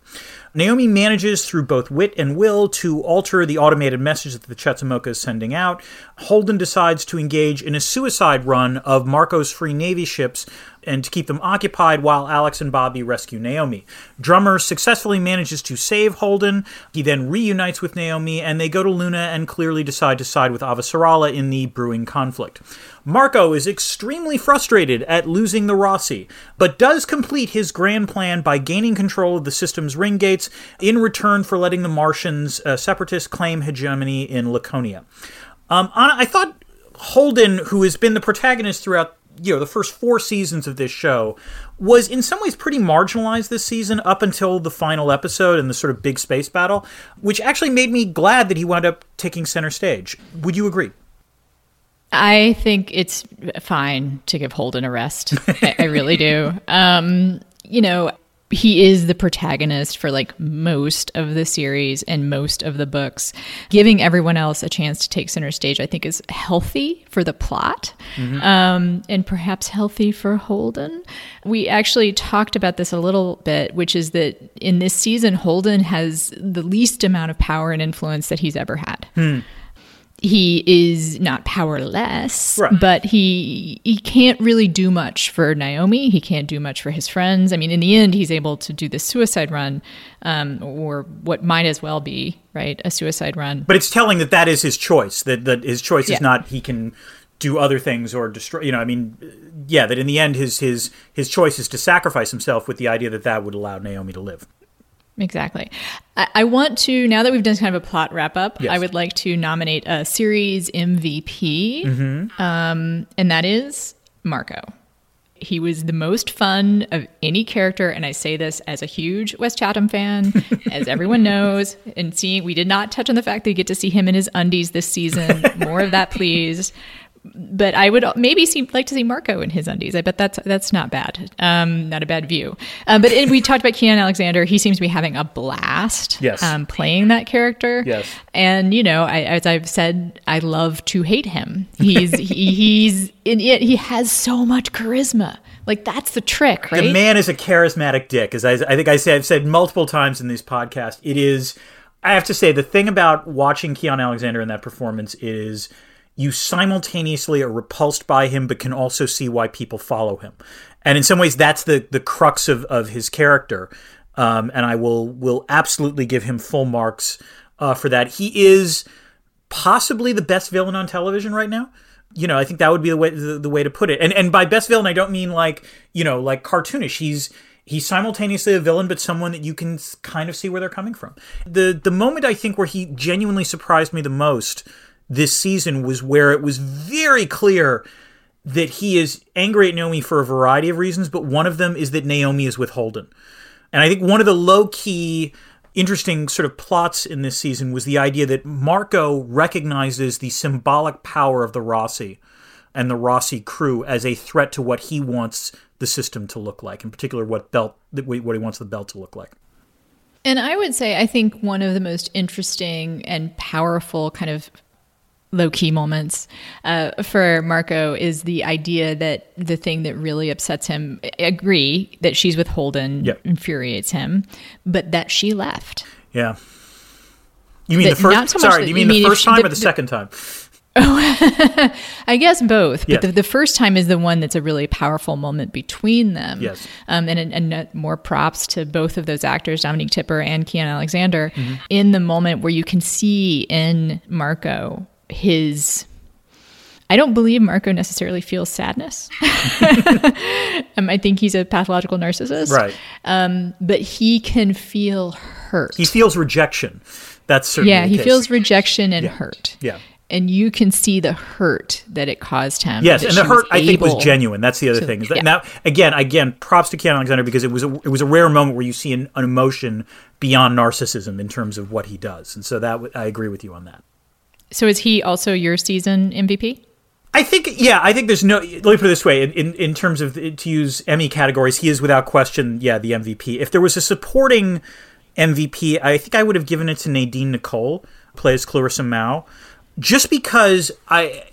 S2: Naomi manages through both wit and will to alter the automated message that the Chetzemoka is sending out. Holden decides to engage in a suicide run of Marco's Free Navy ships and to keep them occupied while Alex and Bobby rescue Naomi. Drummer successfully manages to save Holden. He then reunites with Naomi, and they go to Luna and clearly decide to side with Avasarala in the brewing conflict. Marco is extremely frustrated at losing the Roci, but does complete his grand plan by gaining control of the system's ring gates in return for letting the Martians, uh, separatists, claim hegemony in Laconia. Um, I thought Holden, who has been the protagonist throughout you know the first four seasons of this show was in some ways pretty marginalized this season up until the final episode and the sort of big space battle which actually made me glad that he wound up taking center stage would you agree
S1: I think it's fine to give Holden a rest. I, I really do. Um, you know, he is the protagonist for like most of the series and most of the books. Giving everyone else a chance to take center stage, I think, is healthy for the plot mm-hmm. um, and perhaps healthy for Holden. We actually talked about this a little bit, which is that in this season, Holden has the least amount of power and influence that he's ever had. Hmm he is not powerless, right. but he he can't really do much for Naomi. He can't do much for his friends. I mean, in the end, he's able to do the suicide run, um, or what might as well be right a suicide run.
S2: But it's telling that that is his choice. That that his choice yeah. is not he can do other things or destroy. You know, I mean, yeah, that in the end, his his his choice is to sacrifice himself with the idea that that would allow Naomi to live.
S1: Exactly. I, I, want to, now that we've done kind of a plot wrap up, yes. I would like to nominate a series MVP, mm-hmm. um, and that is Marco. He was the most fun of any character, and I say this as a huge Wes Chatham fan, as everyone knows. And seeing, we did not touch on the fact that you get to see him in his undies this season. More of that, please but I would maybe see, like to see Marco in his undies. I bet that's that's not bad, um, not a bad view. Um, but we talked about Keon Alexander. He seems to be having a blast,
S2: yes.
S1: um, playing that character.
S2: Yes,
S1: and you know, I, as I've said, I love to hate him. He's he, he's in it. He has so much charisma. Like that's the trick, right?
S2: The man is a charismatic dick, as I, I think I said, I've said multiple times in this podcast. It is. I have to say the thing about watching Keon Alexander in that performance is you simultaneously are repulsed by him, but can also see why people follow him. And in some ways, that's the the crux of, of his character. Um, and I will will absolutely give him full marks uh, for that. He is possibly the best villain on television right now. You know, I think that would be the way the, the way to put it. And and by best villain, I don't mean like you know like cartoonish. He's he's simultaneously a villain but someone that you can kind of see where they're coming from the the moment i think where he genuinely surprised me the most this season was where it was very clear that he is angry at Naomi for a variety of reasons, but one of them is that Naomi is with Holden. And I think one of the low key, interesting sort of plots in this season was the idea that Marco recognizes the symbolic power of the Roci and the Roci crew as a threat to what he wants the system to look like, in particular, what belt, what he wants the belt to look like.
S1: And I would say, I think one of the most interesting and powerful kind of low key moments uh, for Marco is the idea that the thing that really upsets him, I agree that she's with Holden
S2: yep.
S1: infuriates him, but that she left.
S2: Yeah. You mean that the first? So sorry, do you mean, mean the first time the, or the, the, second time?
S1: Oh, I guess both. But the, the, first time is the one that's a really powerful moment between them.
S2: Yes.
S1: Um, and, and more props to both of those actors, Dominique Tipper and Keon Alexander, mm-hmm. in the moment where you can see in Marco his I don't believe Marco necessarily feels sadness. um, I think he's a pathological narcissist.
S2: Right.
S1: Um, but he can feel hurt.
S2: He feels rejection. That's certainly
S1: Yeah, he
S2: case.
S1: feels rejection and
S2: yeah.
S1: hurt.
S2: Yeah.
S1: And you can see the hurt that it caused him.
S2: Yes, and the hurt I think was genuine. That's the other to, thing.
S1: Yeah.
S2: Now, again, again, props to Keon Alexander because it was a, it was a rare moment where you see an, an emotion beyond narcissism in terms of what he does, and so that I agree with you on that.
S1: So is he also your season MVP?
S2: I think, yeah, I think there's no. Let me put it this way: in, in, in terms of to use Emmy categories, he is without question, yeah, the MVP. If there was a supporting MVP, I think I would have given it to Nadine Nicole, plays Clarissa Mao, just because I.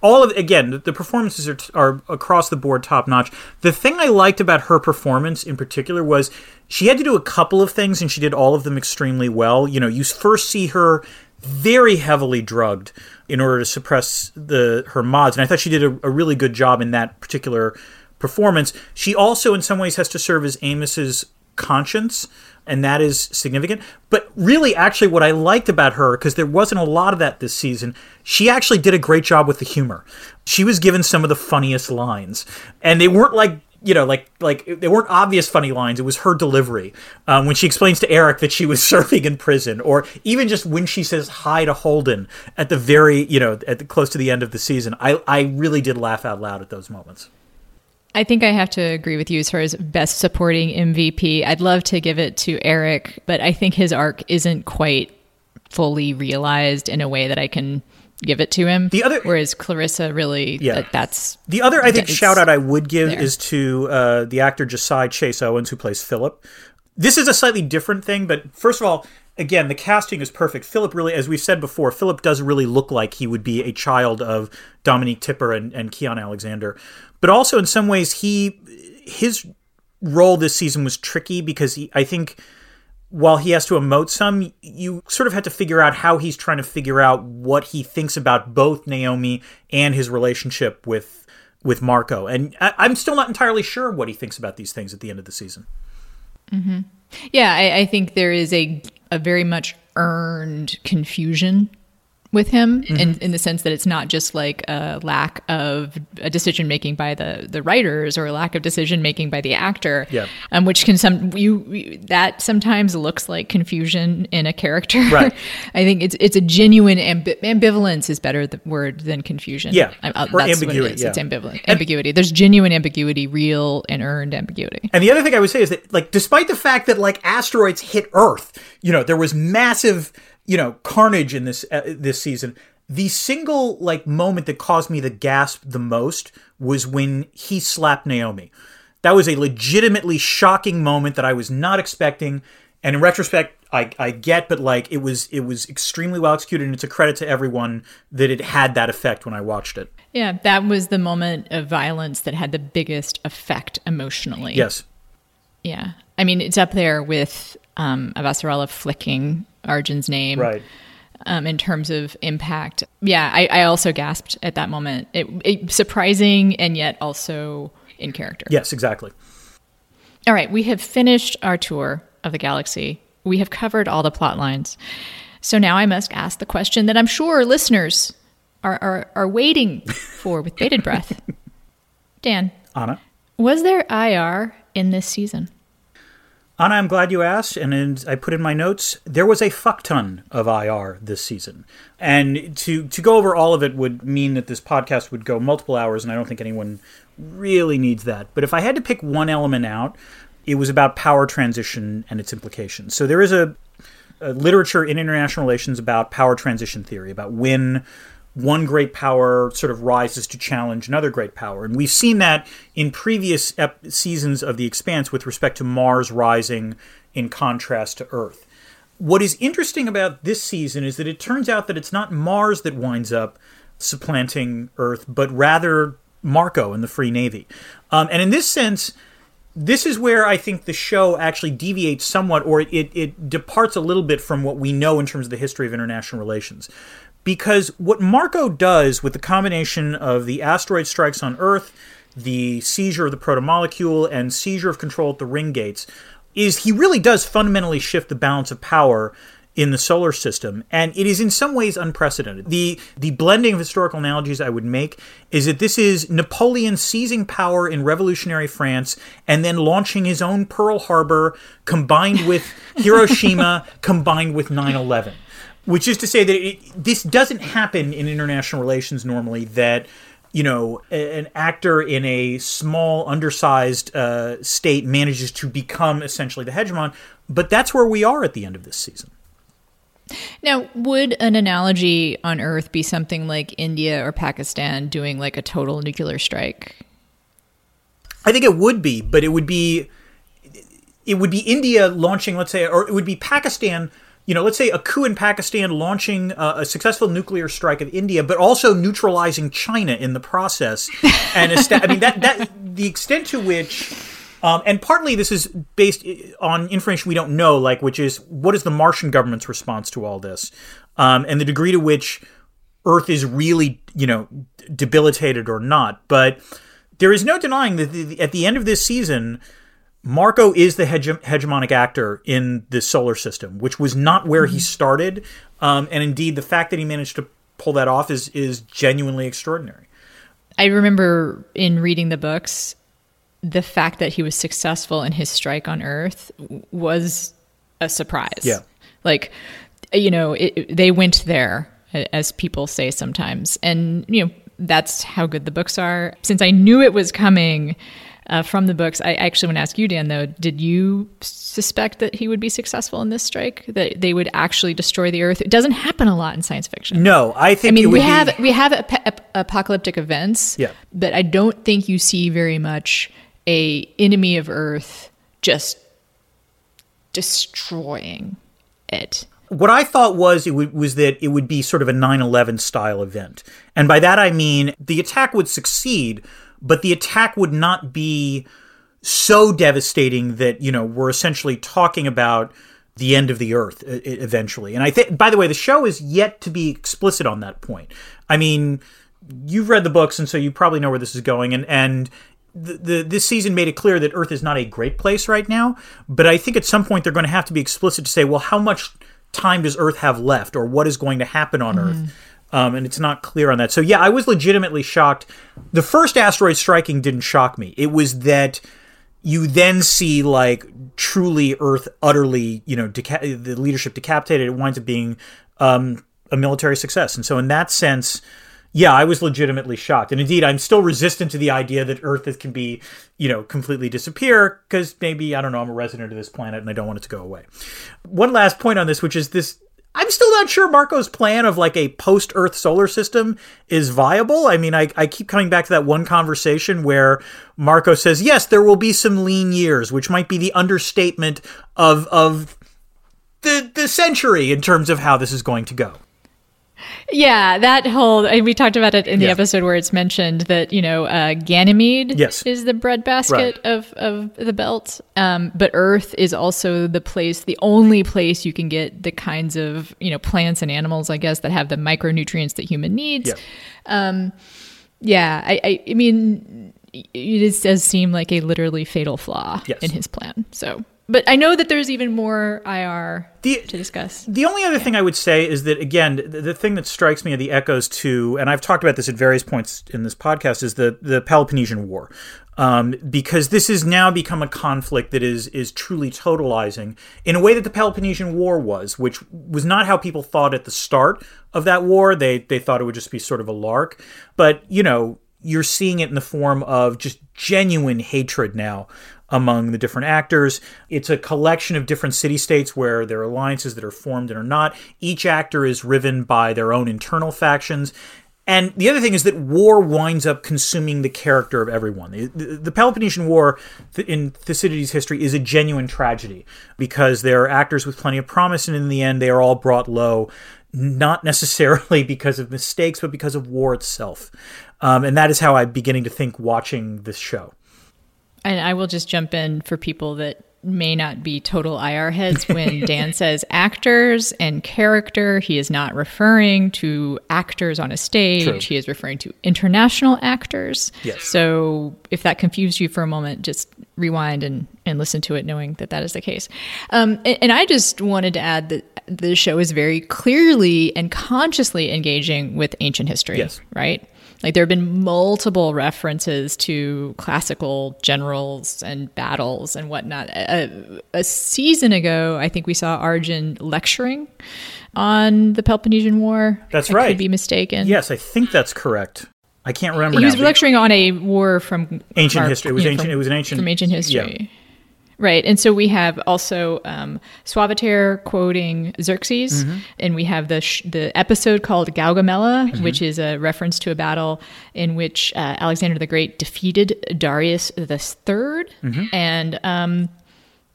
S2: All of again, the performances are, are across the board top notch. The thing I liked about her performance in particular was she had to do a couple of things, and she did all of them extremely well. You know, you first see her very heavily drugged in order to suppress the her mods, and I thought she did a, a really good job in that particular performance. She also, in some ways, has to serve as Amos's conscience, and that is significant. But really, actually, what I liked about her, because there wasn't a lot of that this season, she actually did a great job with the humor. She was given some of the funniest lines, and they weren't like you know, like like they weren't obvious funny lines. It was her delivery um, when she explains to Eric that she was serving in prison, or even just when she says hi to Holden at the very you know at the, close to the end of the season. I I really did laugh out loud at those moments.
S1: I think I have to agree with you as far as best supporting MVP. I'd love to give it to Eric, but I think his arc isn't quite fully realized in a way that I can give it to him.
S2: The other,
S1: whereas Clarissa really, yeah. That, that's
S2: the other. I think shout out I would give there. is to uh, the actor Jasai Chase Owens who plays Philip. This is a slightly different thing, but first of all, again, the casting is perfect. Philip really, as we've said before, Philip does really look like he would be a child of Dominique Tipper and, and Keon Alexander. But also, in some ways, he his role this season was tricky because he, I think while he has to emote some, you sort of have to figure out how he's trying to figure out what he thinks about both Naomi and his relationship with with Marco. And I, am still not entirely sure what he thinks about these things at the end of the season.
S1: Mm-hmm. Yeah, I, I think there is a a very much earned confusion with him mm-hmm. in, in the sense that it's not just like a lack of a decision making by the the writers or a lack of decision making by the actor
S2: yeah.
S1: um, which can some you that sometimes looks like confusion in a character
S2: right
S1: i think it's it's a genuine ambi- ambivalence is better the word than confusion
S2: yeah
S1: I, uh, or that's ambiguity what it is. Yeah. it's ambivalent and, ambiguity there's genuine ambiguity real and earned ambiguity
S2: and the other thing i would say is that like despite the fact that like asteroids hit earth you know there was massive you know carnage in this uh, this season the single like moment that caused me to gasp the most was when he slapped Naomi. That was a legitimately shocking moment that I was not expecting. And in retrospect, I, I get, but like it was it was extremely well executed, and it's a credit to everyone that it had that effect when I watched it.
S1: Yeah, that was the moment of violence that had the biggest effect emotionally.
S2: Yes.
S1: Yeah, I mean it's up there with um, Avasarala flicking Arjun's name.
S2: Right.
S1: Um, in terms of impact. Yeah, I, I also gasped at that moment. It, it, surprising and yet also in character.
S2: Yes, exactly.
S1: All right, we have finished our tour of the galaxy. We have covered all the plot lines. So now I must ask the question that I'm sure listeners are, are, are waiting for with bated breath. Dan.
S2: Anna.
S1: Was there IR in this season?
S2: Anna, I'm glad you asked, and I put in my notes there was a fuck ton of IR this season, and to to go over all of it would mean that this podcast would go multiple hours, and I don't think anyone really needs that. But if I had to pick one element out, it was about power transition and its implications. So there is a, a literature in international relations about power transition theory, about when one great power sort of rises to challenge another great power. And we've seen that in previous ep- seasons of The Expanse with respect to Mars rising in contrast to Earth. What is interesting about this season is that it turns out that it's not Mars that winds up supplanting Earth, but rather Marco and the Free Navy. Um, and in this sense, this is where I think the show actually deviates somewhat, or it, it departs a little bit from what we know in terms of the history of international relations because what Marco does with the combination of the asteroid strikes on Earth, the seizure of the protomolecule, and seizure of control at the ring gates is he really does fundamentally shift the balance of power in the solar system and it is in some ways unprecedented. The the blending of historical analogies i would make is that this is napoleon seizing power in revolutionary france and then launching his own pearl harbor combined with hiroshima combined with 9-11 which is to say that it, this doesn't happen in international relations normally. That you know an actor in a small, undersized uh, state manages to become essentially the hegemon. But that's where we are at the end of this season.
S1: Now, would an analogy on Earth be something like India or Pakistan doing like a total nuclear strike?
S2: I think it would be, but it would be it would be India launching, let's say, or it would be Pakistan you know, let's say a coup in Pakistan launching uh, a successful nuclear strike of India, but also neutralizing China in the process. And I mean that that the extent to which, um, and partly this is based on information we don't know, like which is what is the Martian government's response to all this, um, and the degree to which Earth is really you know debilitated or not, but there is no denying that the, at the end of this season, Marco is the hege- hegemonic actor in the solar system, which was not where he started. Um, and indeed, the fact that he managed to pull that off is is genuinely extraordinary.
S1: I remember in reading the books, the fact that he was successful in his strike on Earth was a surprise.
S2: Yeah.
S1: Like, you know, it, it- they went there, as people say sometimes. And, you know, that's how good the books are. Since I knew it was coming uh, from the books, I actually want to ask you, Dan, though, did you suspect that he would be successful in this strike? That they would actually destroy the Earth? It doesn't happen a lot in science fiction.
S2: No, I think
S1: I mean, we
S2: be-
S1: have we have ap- ap- apocalyptic events,
S2: Yeah.
S1: but I don't think you see very much a enemy of Earth just destroying it.
S2: what I thought was it would, was that it would be sort of a 9/11 style event, and by that I mean the attack would succeed, but the attack would not be so devastating that you know we're essentially talking about the end of the earth eventually. And I think, by the way, the show is yet to be explicit on that point. I mean, you've read the books, and so you probably know where this is going, and and. The, the this season made it clear that Earth is not a great place right now, but I think at some point they're going to have to be explicit to say, well, how much time does Earth have left, or what is going to happen on mm-hmm. Earth? Um, and it's not clear on that. So yeah, I was legitimately shocked. The first asteroid striking didn't shock me. It was that you then see like truly Earth utterly, you know, deca- the leadership decapitated. It winds up being um, a military success, and so in that sense. Yeah, I was legitimately shocked, and indeed, I'm still resistant to the idea that Earth can be, you know, completely disappear because maybe I don't know. I'm a resident of this planet, and I don't want it to go away. One last point on this, which is this I'm still not sure Marco's plan of like a post Earth solar system is viable. I mean, I, I keep coming back to that one conversation where Marco says, yes, there will be some lean years, which might be the understatement of, of the, the century in terms of how this is going to go.
S1: Yeah, that whole and we talked about it in the episode where it's mentioned that you know uh, Ganymede
S2: Yes.
S1: is the breadbasket
S2: Right.
S1: of of the belt, um, but Earth is also the place, the only place you can get the kinds of you know plants and animals, I guess, that have the micronutrients that human needs.
S2: Yeah.
S1: Um, yeah, I, I, I mean, it is, does seem like a literally fatal flaw
S2: Yes.
S1: in his plan. So, but I know that there's even more IR
S2: The-
S1: to discuss.
S2: The only other thing I would say is that again, the, the thing that strikes me are the echoes to, and I've talked about this at various points in this podcast, is the the Peloponnesian War, um, because this has now become a conflict that is is truly totalizing in a way that the Peloponnesian War was, which was not how people thought at the start of that war. They they thought it would just be sort of a lark, but you know. You're seeing it in the form of just genuine hatred now among the different actors. It's a collection of different city states where there are alliances that are formed and are not. Each actor is riven by their own internal factions. And the other thing is that war winds up consuming the character of everyone. The, the- the Peloponnesian War in Thucydides' history is a genuine tragedy because there are actors with plenty of promise, and in the end, they are all brought low, not necessarily because of mistakes, but because of war itself. Um, and that is how I'm beginning to think watching this show.
S1: And I will just jump in for people that may not be total IR heads when Dan says actors and character. He is not referring to actors on a stage.
S2: True.
S1: He is referring to international actors.
S2: Yes.
S1: So if that confused you for a moment, just rewind and, and listen to it knowing that that is the case. Um, and, and I just wanted to add that the show is very clearly and consciously engaging with ancient history.
S2: Yes.
S1: Right? Like there have been multiple references to classical generals and battles and whatnot. A, a season ago, I think we saw Arjun lecturing on the Peloponnesian War.
S2: That's
S1: I
S2: right.
S1: Could be mistaken.
S2: Yes, I think that's correct. I can't remember.
S1: he was
S2: now,
S1: lecturing on a war from
S2: Ancient
S1: our-
S2: history. It was
S1: you know,
S2: ancient.
S1: from-
S2: it was an ancient
S1: from ancient history. yeah. Right. And so we have also um, Sauveterre quoting Xerxes,
S2: Mm-hmm.
S1: and we have the, sh- the episode called Gaugamela,
S2: Mm-hmm.
S1: which is a reference to a battle in which uh, Alexander the Great defeated Darius the 3rd
S2: Mm-hmm.
S1: And, um,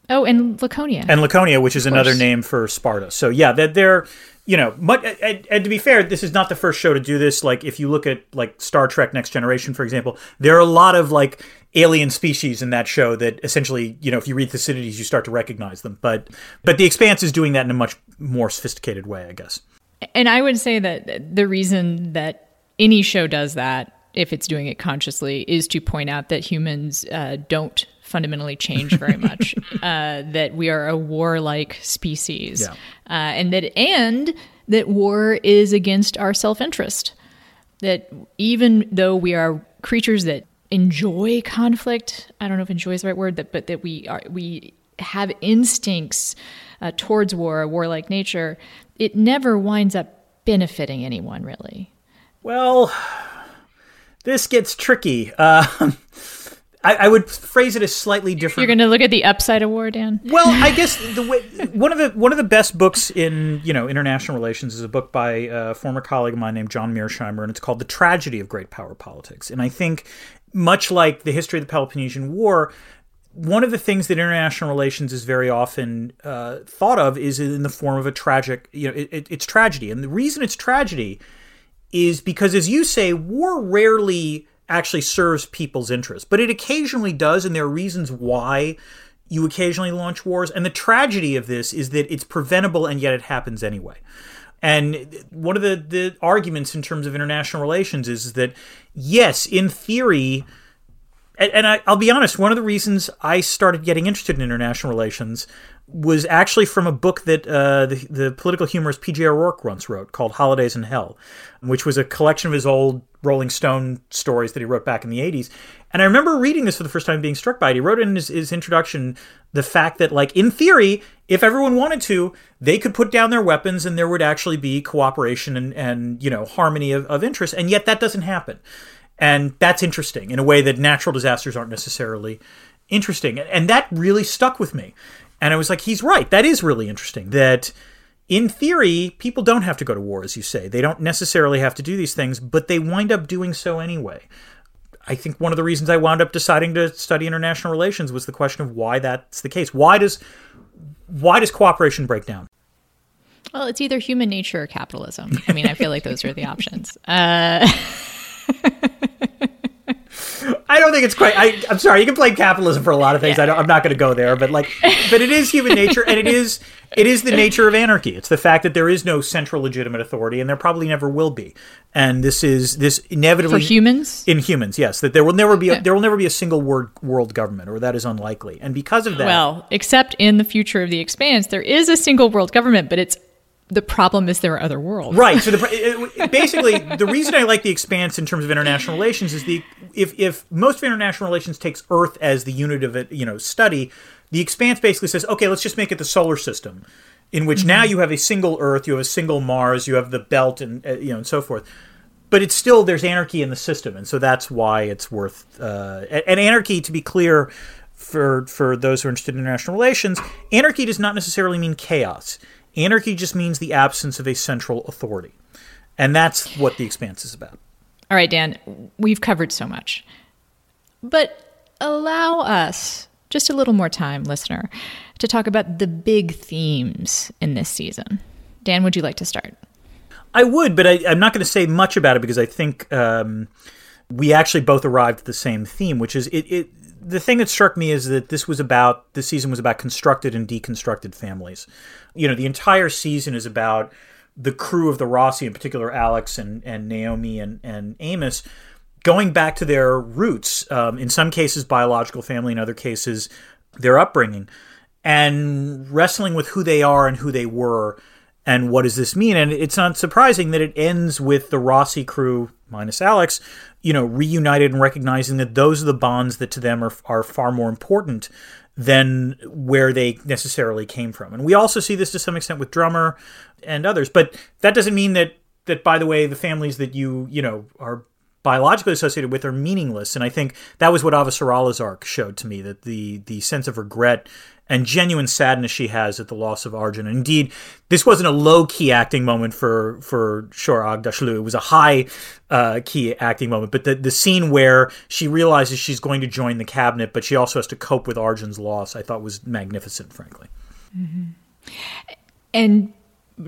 S1: oh, and Laconia.
S2: and Laconia, which is another name for Sparta. So yeah, that they're you know, much, and, and to be fair, this is not the first show to do this. Like if you look at like Star Trek: Next Generation, for example, there are a lot of like alien species in that show that essentially, you know, if you read Thucydides, you start to recognize them. But but The Expanse is doing that in a much more sophisticated way, I guess.
S1: And I would say that the reason that any show does that if it's doing it consciously, is to point out that humans uh, don't fundamentally change very much. uh, that we are a warlike species,
S2: Yeah.
S1: uh, and that and that war is against our self interest. That even though we are creatures that enjoy conflict, I don't know if enjoy is the right word, that but that we are we have instincts uh, towards war, a warlike nature. It never winds up benefiting anyone really.
S2: Well, this gets tricky. Uh, I, I would phrase it as slightly different.
S1: You're going to look at the upside of war, Dan.
S2: Well, I guess the way, one of the one of the best books in you know international relations is a book by a former colleague of mine named John Mearsheimer, and it's called "The Tragedy of Great Power Politics." And I think, much like the history of the Peloponnesian War, one of the things that international relations is very often uh, thought of is in the form of a tragic, you know, it, it, it's tragedy, and the reason it's tragedy is because, as you say, war rarely actually serves people's interests, but it occasionally does, and there are reasons why you occasionally launch wars. And the tragedy of this is that it's preventable, and yet it happens anyway. And one of the, the arguments in terms of international relations is that, yes, in theory, and, and I, I'll be honest, one of the reasons I started getting interested in international relations was actually from a book that uh, the, the political humorist P.J. O'Rourke once wrote called Holidays in Hell, which was a collection of his old Rolling Stone stories that he wrote back in the 80s. And I remember reading this for the first time being struck by it. He wrote in his, his introduction the fact that, like, in theory, if everyone wanted to, they could put down their weapons and there would actually be cooperation and, and you know, harmony of, of interest. And yet that doesn't happen. And that's interesting in a way that natural disasters aren't necessarily interesting. And that really stuck with me. And I was like, he's right. That is really interesting. That in theory, people don't have to go to war, as you say. They don't necessarily have to do these things, but they wind up doing so anyway. I think one of the reasons I wound up deciding to study international relations was the question of why that's the case. Why does why does cooperation break down?
S1: Well, it's either human nature or capitalism. I mean, I feel like those are the options. Uh,
S2: I don't think it's quite. I, I'm sorry. You can blame capitalism for a lot of things. I don't, I'm not going to go there, but like, but it is human nature, and it is it is the nature of anarchy. It's the fact that there is no central legitimate authority, and there probably never will be. And this is this inevitably for
S1: humans,
S2: in humans, yes, that there will never be a, there will never be a single word world government, or that is unlikely. And because of that,
S1: well, except in the future of the expanse, there is a single world government, but it's the problem is there are other worlds.
S2: Right. So the, basically, the reason I like the expanse in terms of international relations is the if if most of international relations takes Earth as the unit of it, you know, study, the expanse basically says, okay, let's just make it the solar system, in which now you have a single Earth, you have a single Mars, you have the belt, and uh, you know, and so forth. But it's still there's anarchy in the system, and so that's why it's worth. Uh, and anarchy, to be clear, for for those who are interested in international relations, anarchy does not necessarily mean chaos. Anarchy just means the absence of a central authority. And that's what the expanse is about.
S1: All right, Dan, we've covered so much. But allow us just a little more time, listener, to talk about the big themes in this season. Dan, would you like to start?
S2: I would, but I, I'm not going to say much about it because I think um, we actually both arrived at the same theme, which is it, it. The thing that struck me is that this was about this season was about constructed and deconstructed families. You know, the entire season is about the crew of the Roci, in particular Alex and, and Naomi and, and Amos, going back to their roots. Um, in some cases, biological family. In other cases, their upbringing, and wrestling with who they are and who they were and what does this mean? And it's not surprising that it ends with the Roci crew minus Alex, you know, reunited and recognizing that those are the bonds that to them are, are far more important than where they necessarily came from. And we also see this to some extent with Drummer and others, but that doesn't mean that that by the way the families that you, you know, are biologically associated with are meaningless. And I think that was what Avasarala's arc showed to me that the the sense of regret and genuine sadness she has at the loss of Arjun. Indeed, this wasn't a low key acting moment for for Shohreh Aghdashloo. It was a high uh, key acting moment. But the the scene where she realizes she's going to join the cabinet, but she also has to cope with Arjun's loss, I thought was magnificent, frankly.
S1: And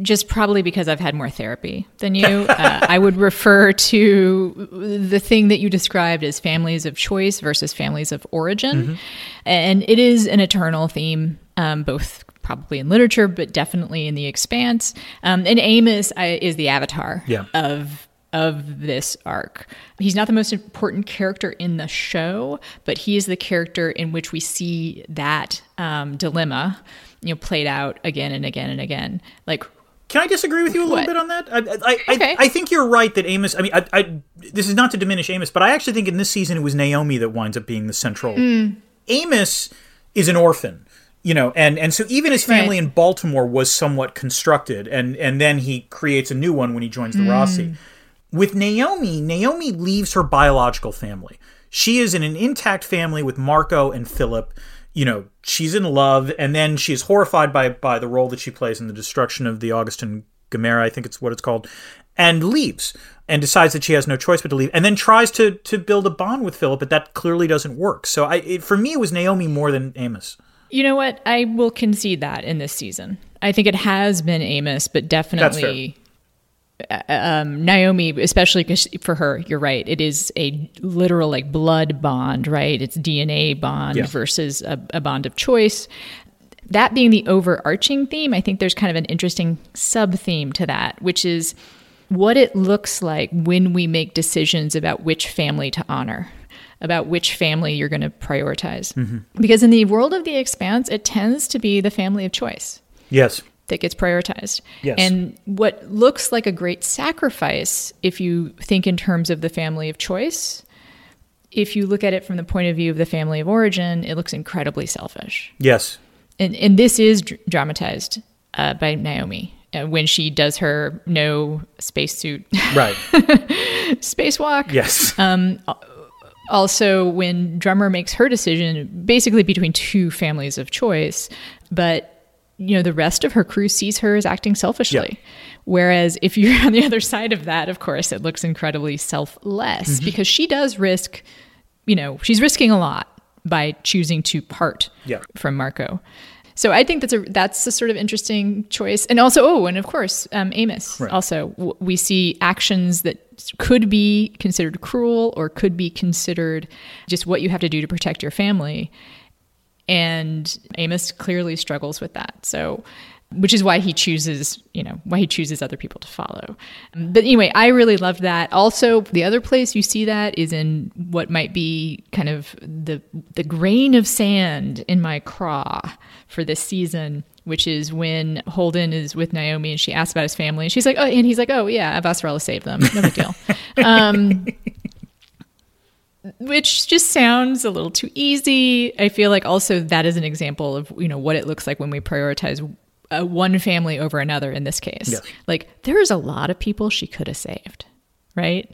S1: just probably because I've had more therapy than you, uh, I would refer to the thing that you described as families of choice versus families of origin. And it is an eternal theme, um, both probably in literature, but definitely in the expanse. Um, and Amos I, is the avatar
S2: Yeah.
S1: of of this arc. He's not the most important character in the show, but he is the character in which we see that um, dilemma, you know, played out again and again and again. Like,
S2: can I disagree with you a little
S1: What?
S2: bit on that? I, I,
S1: Okay.
S2: I, I think you're right that Amos. I mean, I, I, this is not to diminish Amos, but I actually think in this season it was Naomi that winds up being the central.
S1: Hmm.
S2: Amos is an orphan, you know, and and so even his family
S1: Right.
S2: in Baltimore was somewhat constructed, and and then he creates a new one when he joins
S1: Hmm.
S2: the Roci. With Naomi, Naomi leaves her biological family. She is in an intact family with Marco and Philip. You know, she's in love, and then she is horrified by by the role that she plays in the destruction of the Augustin Gamarra, I think it's what it's called, and leaves and decides that she has no choice but to leave, and then tries to to build a bond with Philip, but that clearly doesn't work. So, I it, for me, it was Naomi more than Amos.
S1: you know what? I will concede that in this season. I think it has been Amos, but definitely um, Naomi, especially 'cause for her, you're right. It is a literal like blood bond, right? It's DNA bond
S2: Yeah.
S1: versus a, a bond of choice. That being the overarching theme, I think there's kind of an interesting sub theme to that, which is what it looks like when we make decisions about which family to honor, about which family you're going to prioritize. Because in the world of the expanse, it tends to be the family of choice
S2: Yes.
S1: That gets prioritized.
S2: Yes.
S1: And what looks like a great sacrifice, if you think in terms of the family of choice, if you look at it from the point of view of the family of origin, it looks incredibly selfish.
S2: Yes.
S1: And, and this is dr- dramatized uh, by Naomi uh, when she does her no spacesuit
S2: Right.
S1: spacewalk.
S2: yes.
S1: Um, also when drummer makes her decision basically between two families of choice but you know the rest of her crew sees her as acting selfishly
S2: Yeah.
S1: whereas if you're on the other side of that of course it looks incredibly selfless
S2: Mm-hmm.
S1: because she does risk you know she's risking a lot by choosing to part
S2: Yeah.
S1: from marco so I think that's a that's a sort of interesting choice, and also oh, and of course um, Amos.
S2: Right.
S1: Also, w- we see actions that could be considered cruel or could be considered just what you have to do to protect your family, and Amos clearly struggles with that. So, which is why he chooses, you know, why he chooses other people to follow. But anyway, I really loved that. Also, the other place you see that is in what might be kind of the the grain of sand in my craw for this season, which is when Holden is with Naomi and she asks about his family, and she's like, "Oh," and he's like, "Oh yeah, Avasarala saved them. No big deal." um, which just sounds a little too easy. I feel like also that is an example of you know what it looks like when we prioritize uh, one family over another. In this case,
S2: Yes.
S1: like there's a lot of people she could have saved, right?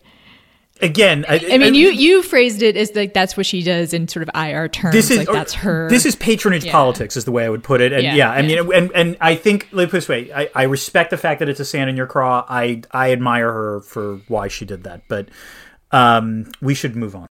S2: Again, I,
S1: I mean, you you phrased it as like that's what she does in sort of IR terms.
S2: this is
S1: like that's her.
S2: This is patronage
S1: Yeah.
S2: politics, is the way I would put it. And yeah,
S1: Yeah,
S2: I mean, and and I think let me put this way: I, I respect the fact that it's a sand in your craw. I I admire her for why she did that, but um, we should move on.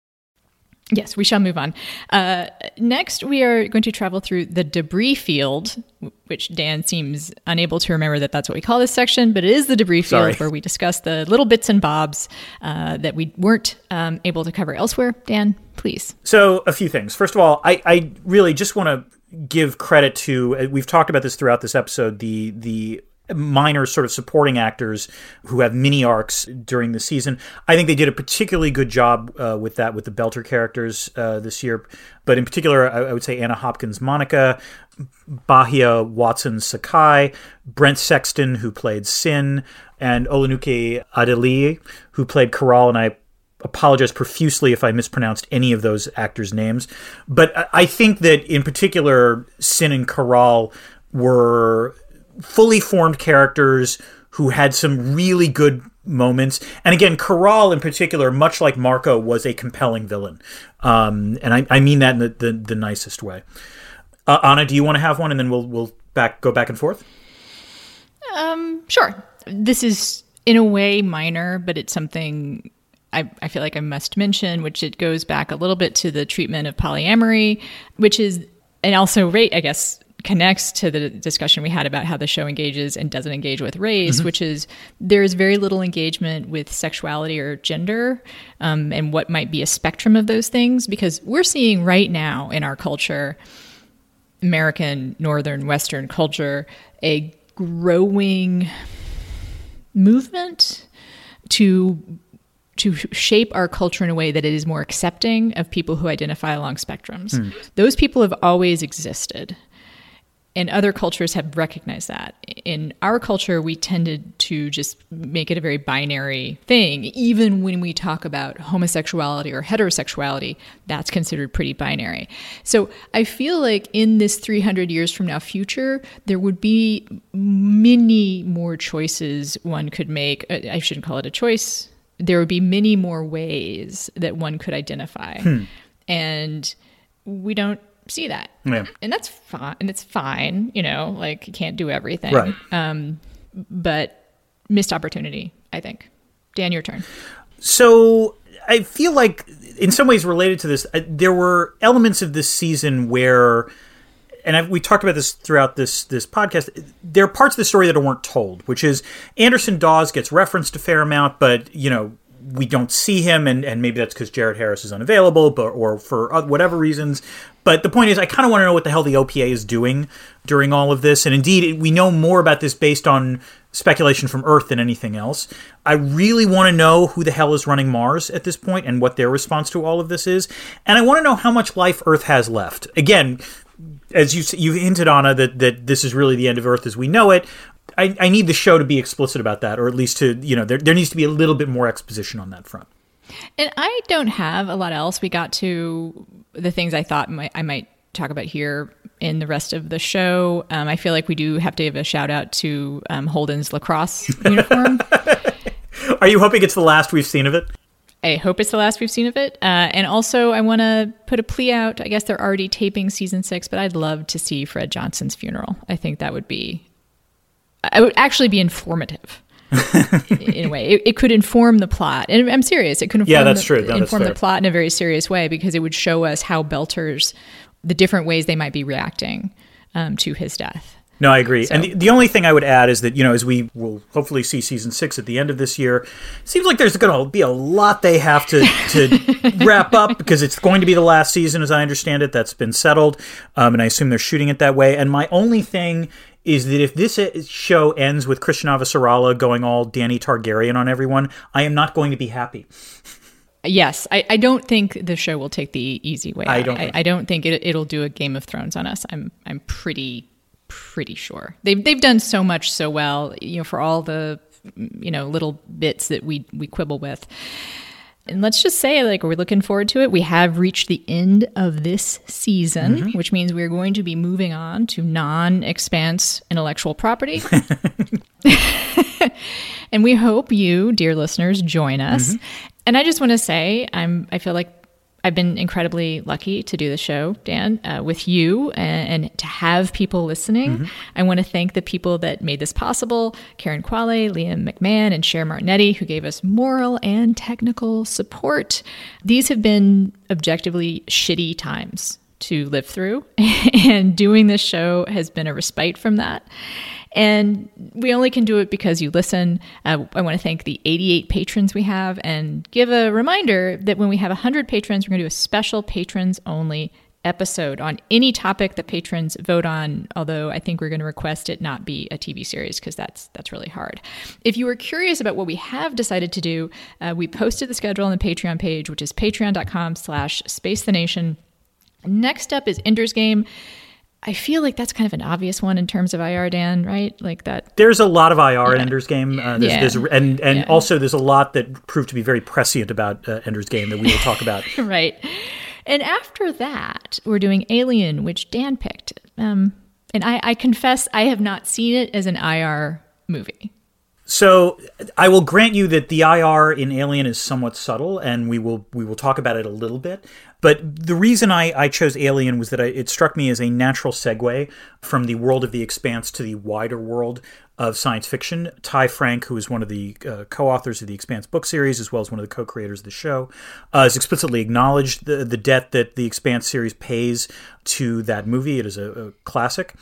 S1: Yes, we shall move on. Uh, next, we are going to travel through the debris field, which Dan seems unable to remember that that's what we call this section, but it is the debris field
S2: Sorry.
S1: where we discuss the little bits and bobs uh, that we weren't um, able to cover elsewhere. Dan, please.
S2: So, a few things. First of all, I, I really just want to give credit to. uh, We've talked about this throughout this episode. The the minor sort of supporting actors who have mini arcs during the season. I think they did a particularly good job uh, with that with the Belter characters uh, this year. But in particular, I, I would say Anna Hopkins, Monica, Bahia Watson Sakai, Brent Sexton, who played Cyn, and Olunike Adeli, who played Karal. And I apologize profusely if I mispronounced any of those actors' names. But I- think that in particular, Cyn and Karal were fully formed characters who had some really good moments. And again, Karal in particular, much like Marco, was a compelling villain. Um, and I, I mean that in the, the, the nicest way. Uh, Anna, do you want to have one, and then we'll we'll back go back and forth?
S1: Sure. This is in a way minor, but it's something I, I feel like I must mention, which it goes back a little bit to the treatment of polyamory, which is, and also rate, I guess, connects to the discussion we had about how the show engages and doesn't engage with race, which is there's very little engagement with sexuality or gender um, and what might be a spectrum of those things, because we're seeing right now in our culture American, Northern, Western culture, a growing movement to to shape our culture in a way that it is more accepting of people who identify along spectrums. Those people have always existed. And other cultures have recognized that. In our culture, we tended to just make it a very binary thing. Even when we talk about homosexuality or heterosexuality, that's considered pretty binary. So I feel like in this 300 years from now future, there would be many more choices one could make. Uh, I shouldn't call it a choice. There would be many more ways that one could identify. And we don't see that.
S2: Yeah.
S1: And that's fine. And it's fine, you know, like you can't do everything.
S2: Right.
S1: Um, but missed opportunity, I think. Dan, your turn.
S2: So I feel like, in some ways, related to this, uh, there were elements of this season where, and I've, we talked about this throughout this this podcast. There are parts of the story that weren't told, which is Anderson Dawes gets referenced a fair amount, but you know we don't see him, and, and maybe that's because Jared Harris is unavailable, but or for whatever reasons. But the point is, I kind of want to know what the hell the OPA is doing during all of this, and indeed, we know more about this based on speculation from Earth than anything else. I really want to know who the hell is running Mars at this point and what their response to all of this is, and I want to know how much life Earth has left. Again, as you you hinted, Ana, that that this is really the end of Earth as we know it. I, I need the show to be explicit about that, or at least to you know there there needs to be a little bit more exposition on that front.
S1: And I don't have a lot else. We got to the things I thought might, I might talk about here in the rest of the show. Um, I feel like we do have to give a shout out to um, Holden's lacrosse uniform.
S2: Are you hoping it's the last we've seen of it?
S1: I hope it's the last we've seen of it. Uh, and also, I want to put a plea out. I guess they're already taping season six, but I'd love to see Fred Johnson's funeral. I think that would be, I would actually be informative. in a way, it, it could inform the plot, and I'm serious. It could inform
S2: Yeah, that's
S1: the,
S2: true. No, that's
S1: inform the plot in a very serious way because it would show us how Belters, the different ways they might be reacting um, to his death.
S2: No, I agree. And the, the only thing I would add is that, you know, as we will hopefully see season six at the end of this year, it seems like there's going to be a lot they have to, to wrap up because it's going to be the last season, as I understand it. That's been settled. Um, and I assume they're shooting it that way. And my only thing is that if this show ends with Chrisjen Avasarala going all Dany Targaryen on everyone, I am not going to be happy.
S1: Yes, I, I don't think the show will take the easy way.
S2: I don't
S1: I,
S2: think
S1: I don't think it, it'll do a Game of Thrones on us. I'm I'm pretty pretty sure they've they've done so much so well. You know, for all the you know little bits that we we quibble with. And let's just say, like, we're looking forward to it. We have reached the end of this season,
S2: Mm-hmm.
S1: which means we're going to be moving on to non expanse intellectual property. and we hope you, dear listeners, join us.
S2: Mm-hmm.
S1: And I just want to say, I'm. I feel like I've been incredibly lucky to do the show, Dan, uh, with you and, and to have people listening.
S2: Mm-hmm.
S1: I want to thank the people that made this possible Karen Quale, Liam McMahon, and Cher Martinetti, who gave us moral and technical support. These have been objectively shitty times to live through, and doing this show has been a respite from that. And we only can do it because you listen. Uh, I want to thank the 88 patrons we have and give a reminder that when we have 100 patrons, we're going to do a special patrons only episode on any topic that patrons vote on although i think we're going to request it not be a tv series because that's that's really hard. If you were curious about what we have decided to do uh, we posted the schedule on the patreon page which is patreon.com slash space the nation. Next up is ender's game I feel like that's kind of an obvious one in terms of IR, Dan, right? Like that.
S2: There's a lot of IR in Ender's Game. Uh, there's,
S1: Yeah.
S2: there's, and and
S1: Yeah.
S2: also there's a lot that proved to be very prescient about uh, Ender's Game that we will talk about.
S1: right. And after that, we're doing Alien, which Dan picked. Um, and I, I confess I have not seen it as an IR movie.
S2: So I will grant you that the IR in Alien is somewhat subtle, and we will we will talk about it a little bit. But the reason I, I chose Alien was that I, it struck me as a natural segue from the world of the Expanse to the wider world of science fiction. Ty Franck, who is one of the uh, co-authors of the Expanse book series, as well as one of the co-creators of the show, uh, has explicitly acknowledged the the debt that the Expanse series pays to that movie. It is a, a classic.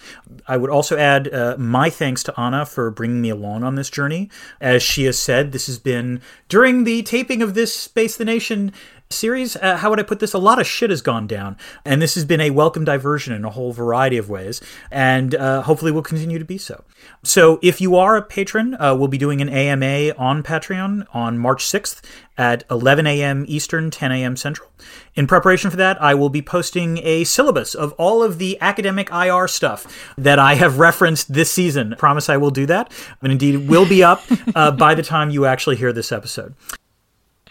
S2: I would also add uh, my thanks to Ana for bringing me along on this journey. As she has said, this has been during the taping of this Space the Nation. Series, uh, how would I put this? A lot of shit has gone down, and this has been a welcome diversion in a whole variety of ways, and uh, hopefully will continue to be so. So, if you are a patron, uh, we'll be doing an AMA on Patreon on March 6th at 11 a.m. Eastern, 10 a.m. Central. In preparation for that, I will be posting a syllabus of all of the academic IR stuff that I have referenced this season. Promise I will do that, and indeed will be up uh, by the time you actually hear this episode.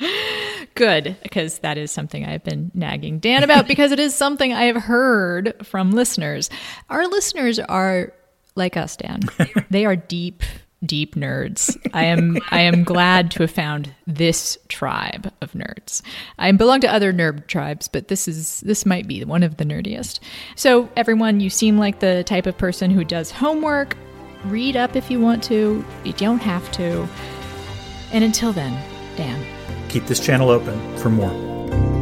S1: Good, because that is something I've been nagging Dan about because it is something I have heard from listeners. Our listeners are like us, Dan. they are deep, deep nerds. I am I am glad to have found this tribe of nerds. I belong to other nerd tribes, but this is this might be one of the nerdiest. So everyone, you seem like the type of person who does homework. Read up if you want to. You don't have to. And until then, Dan
S2: keep this channel open for more.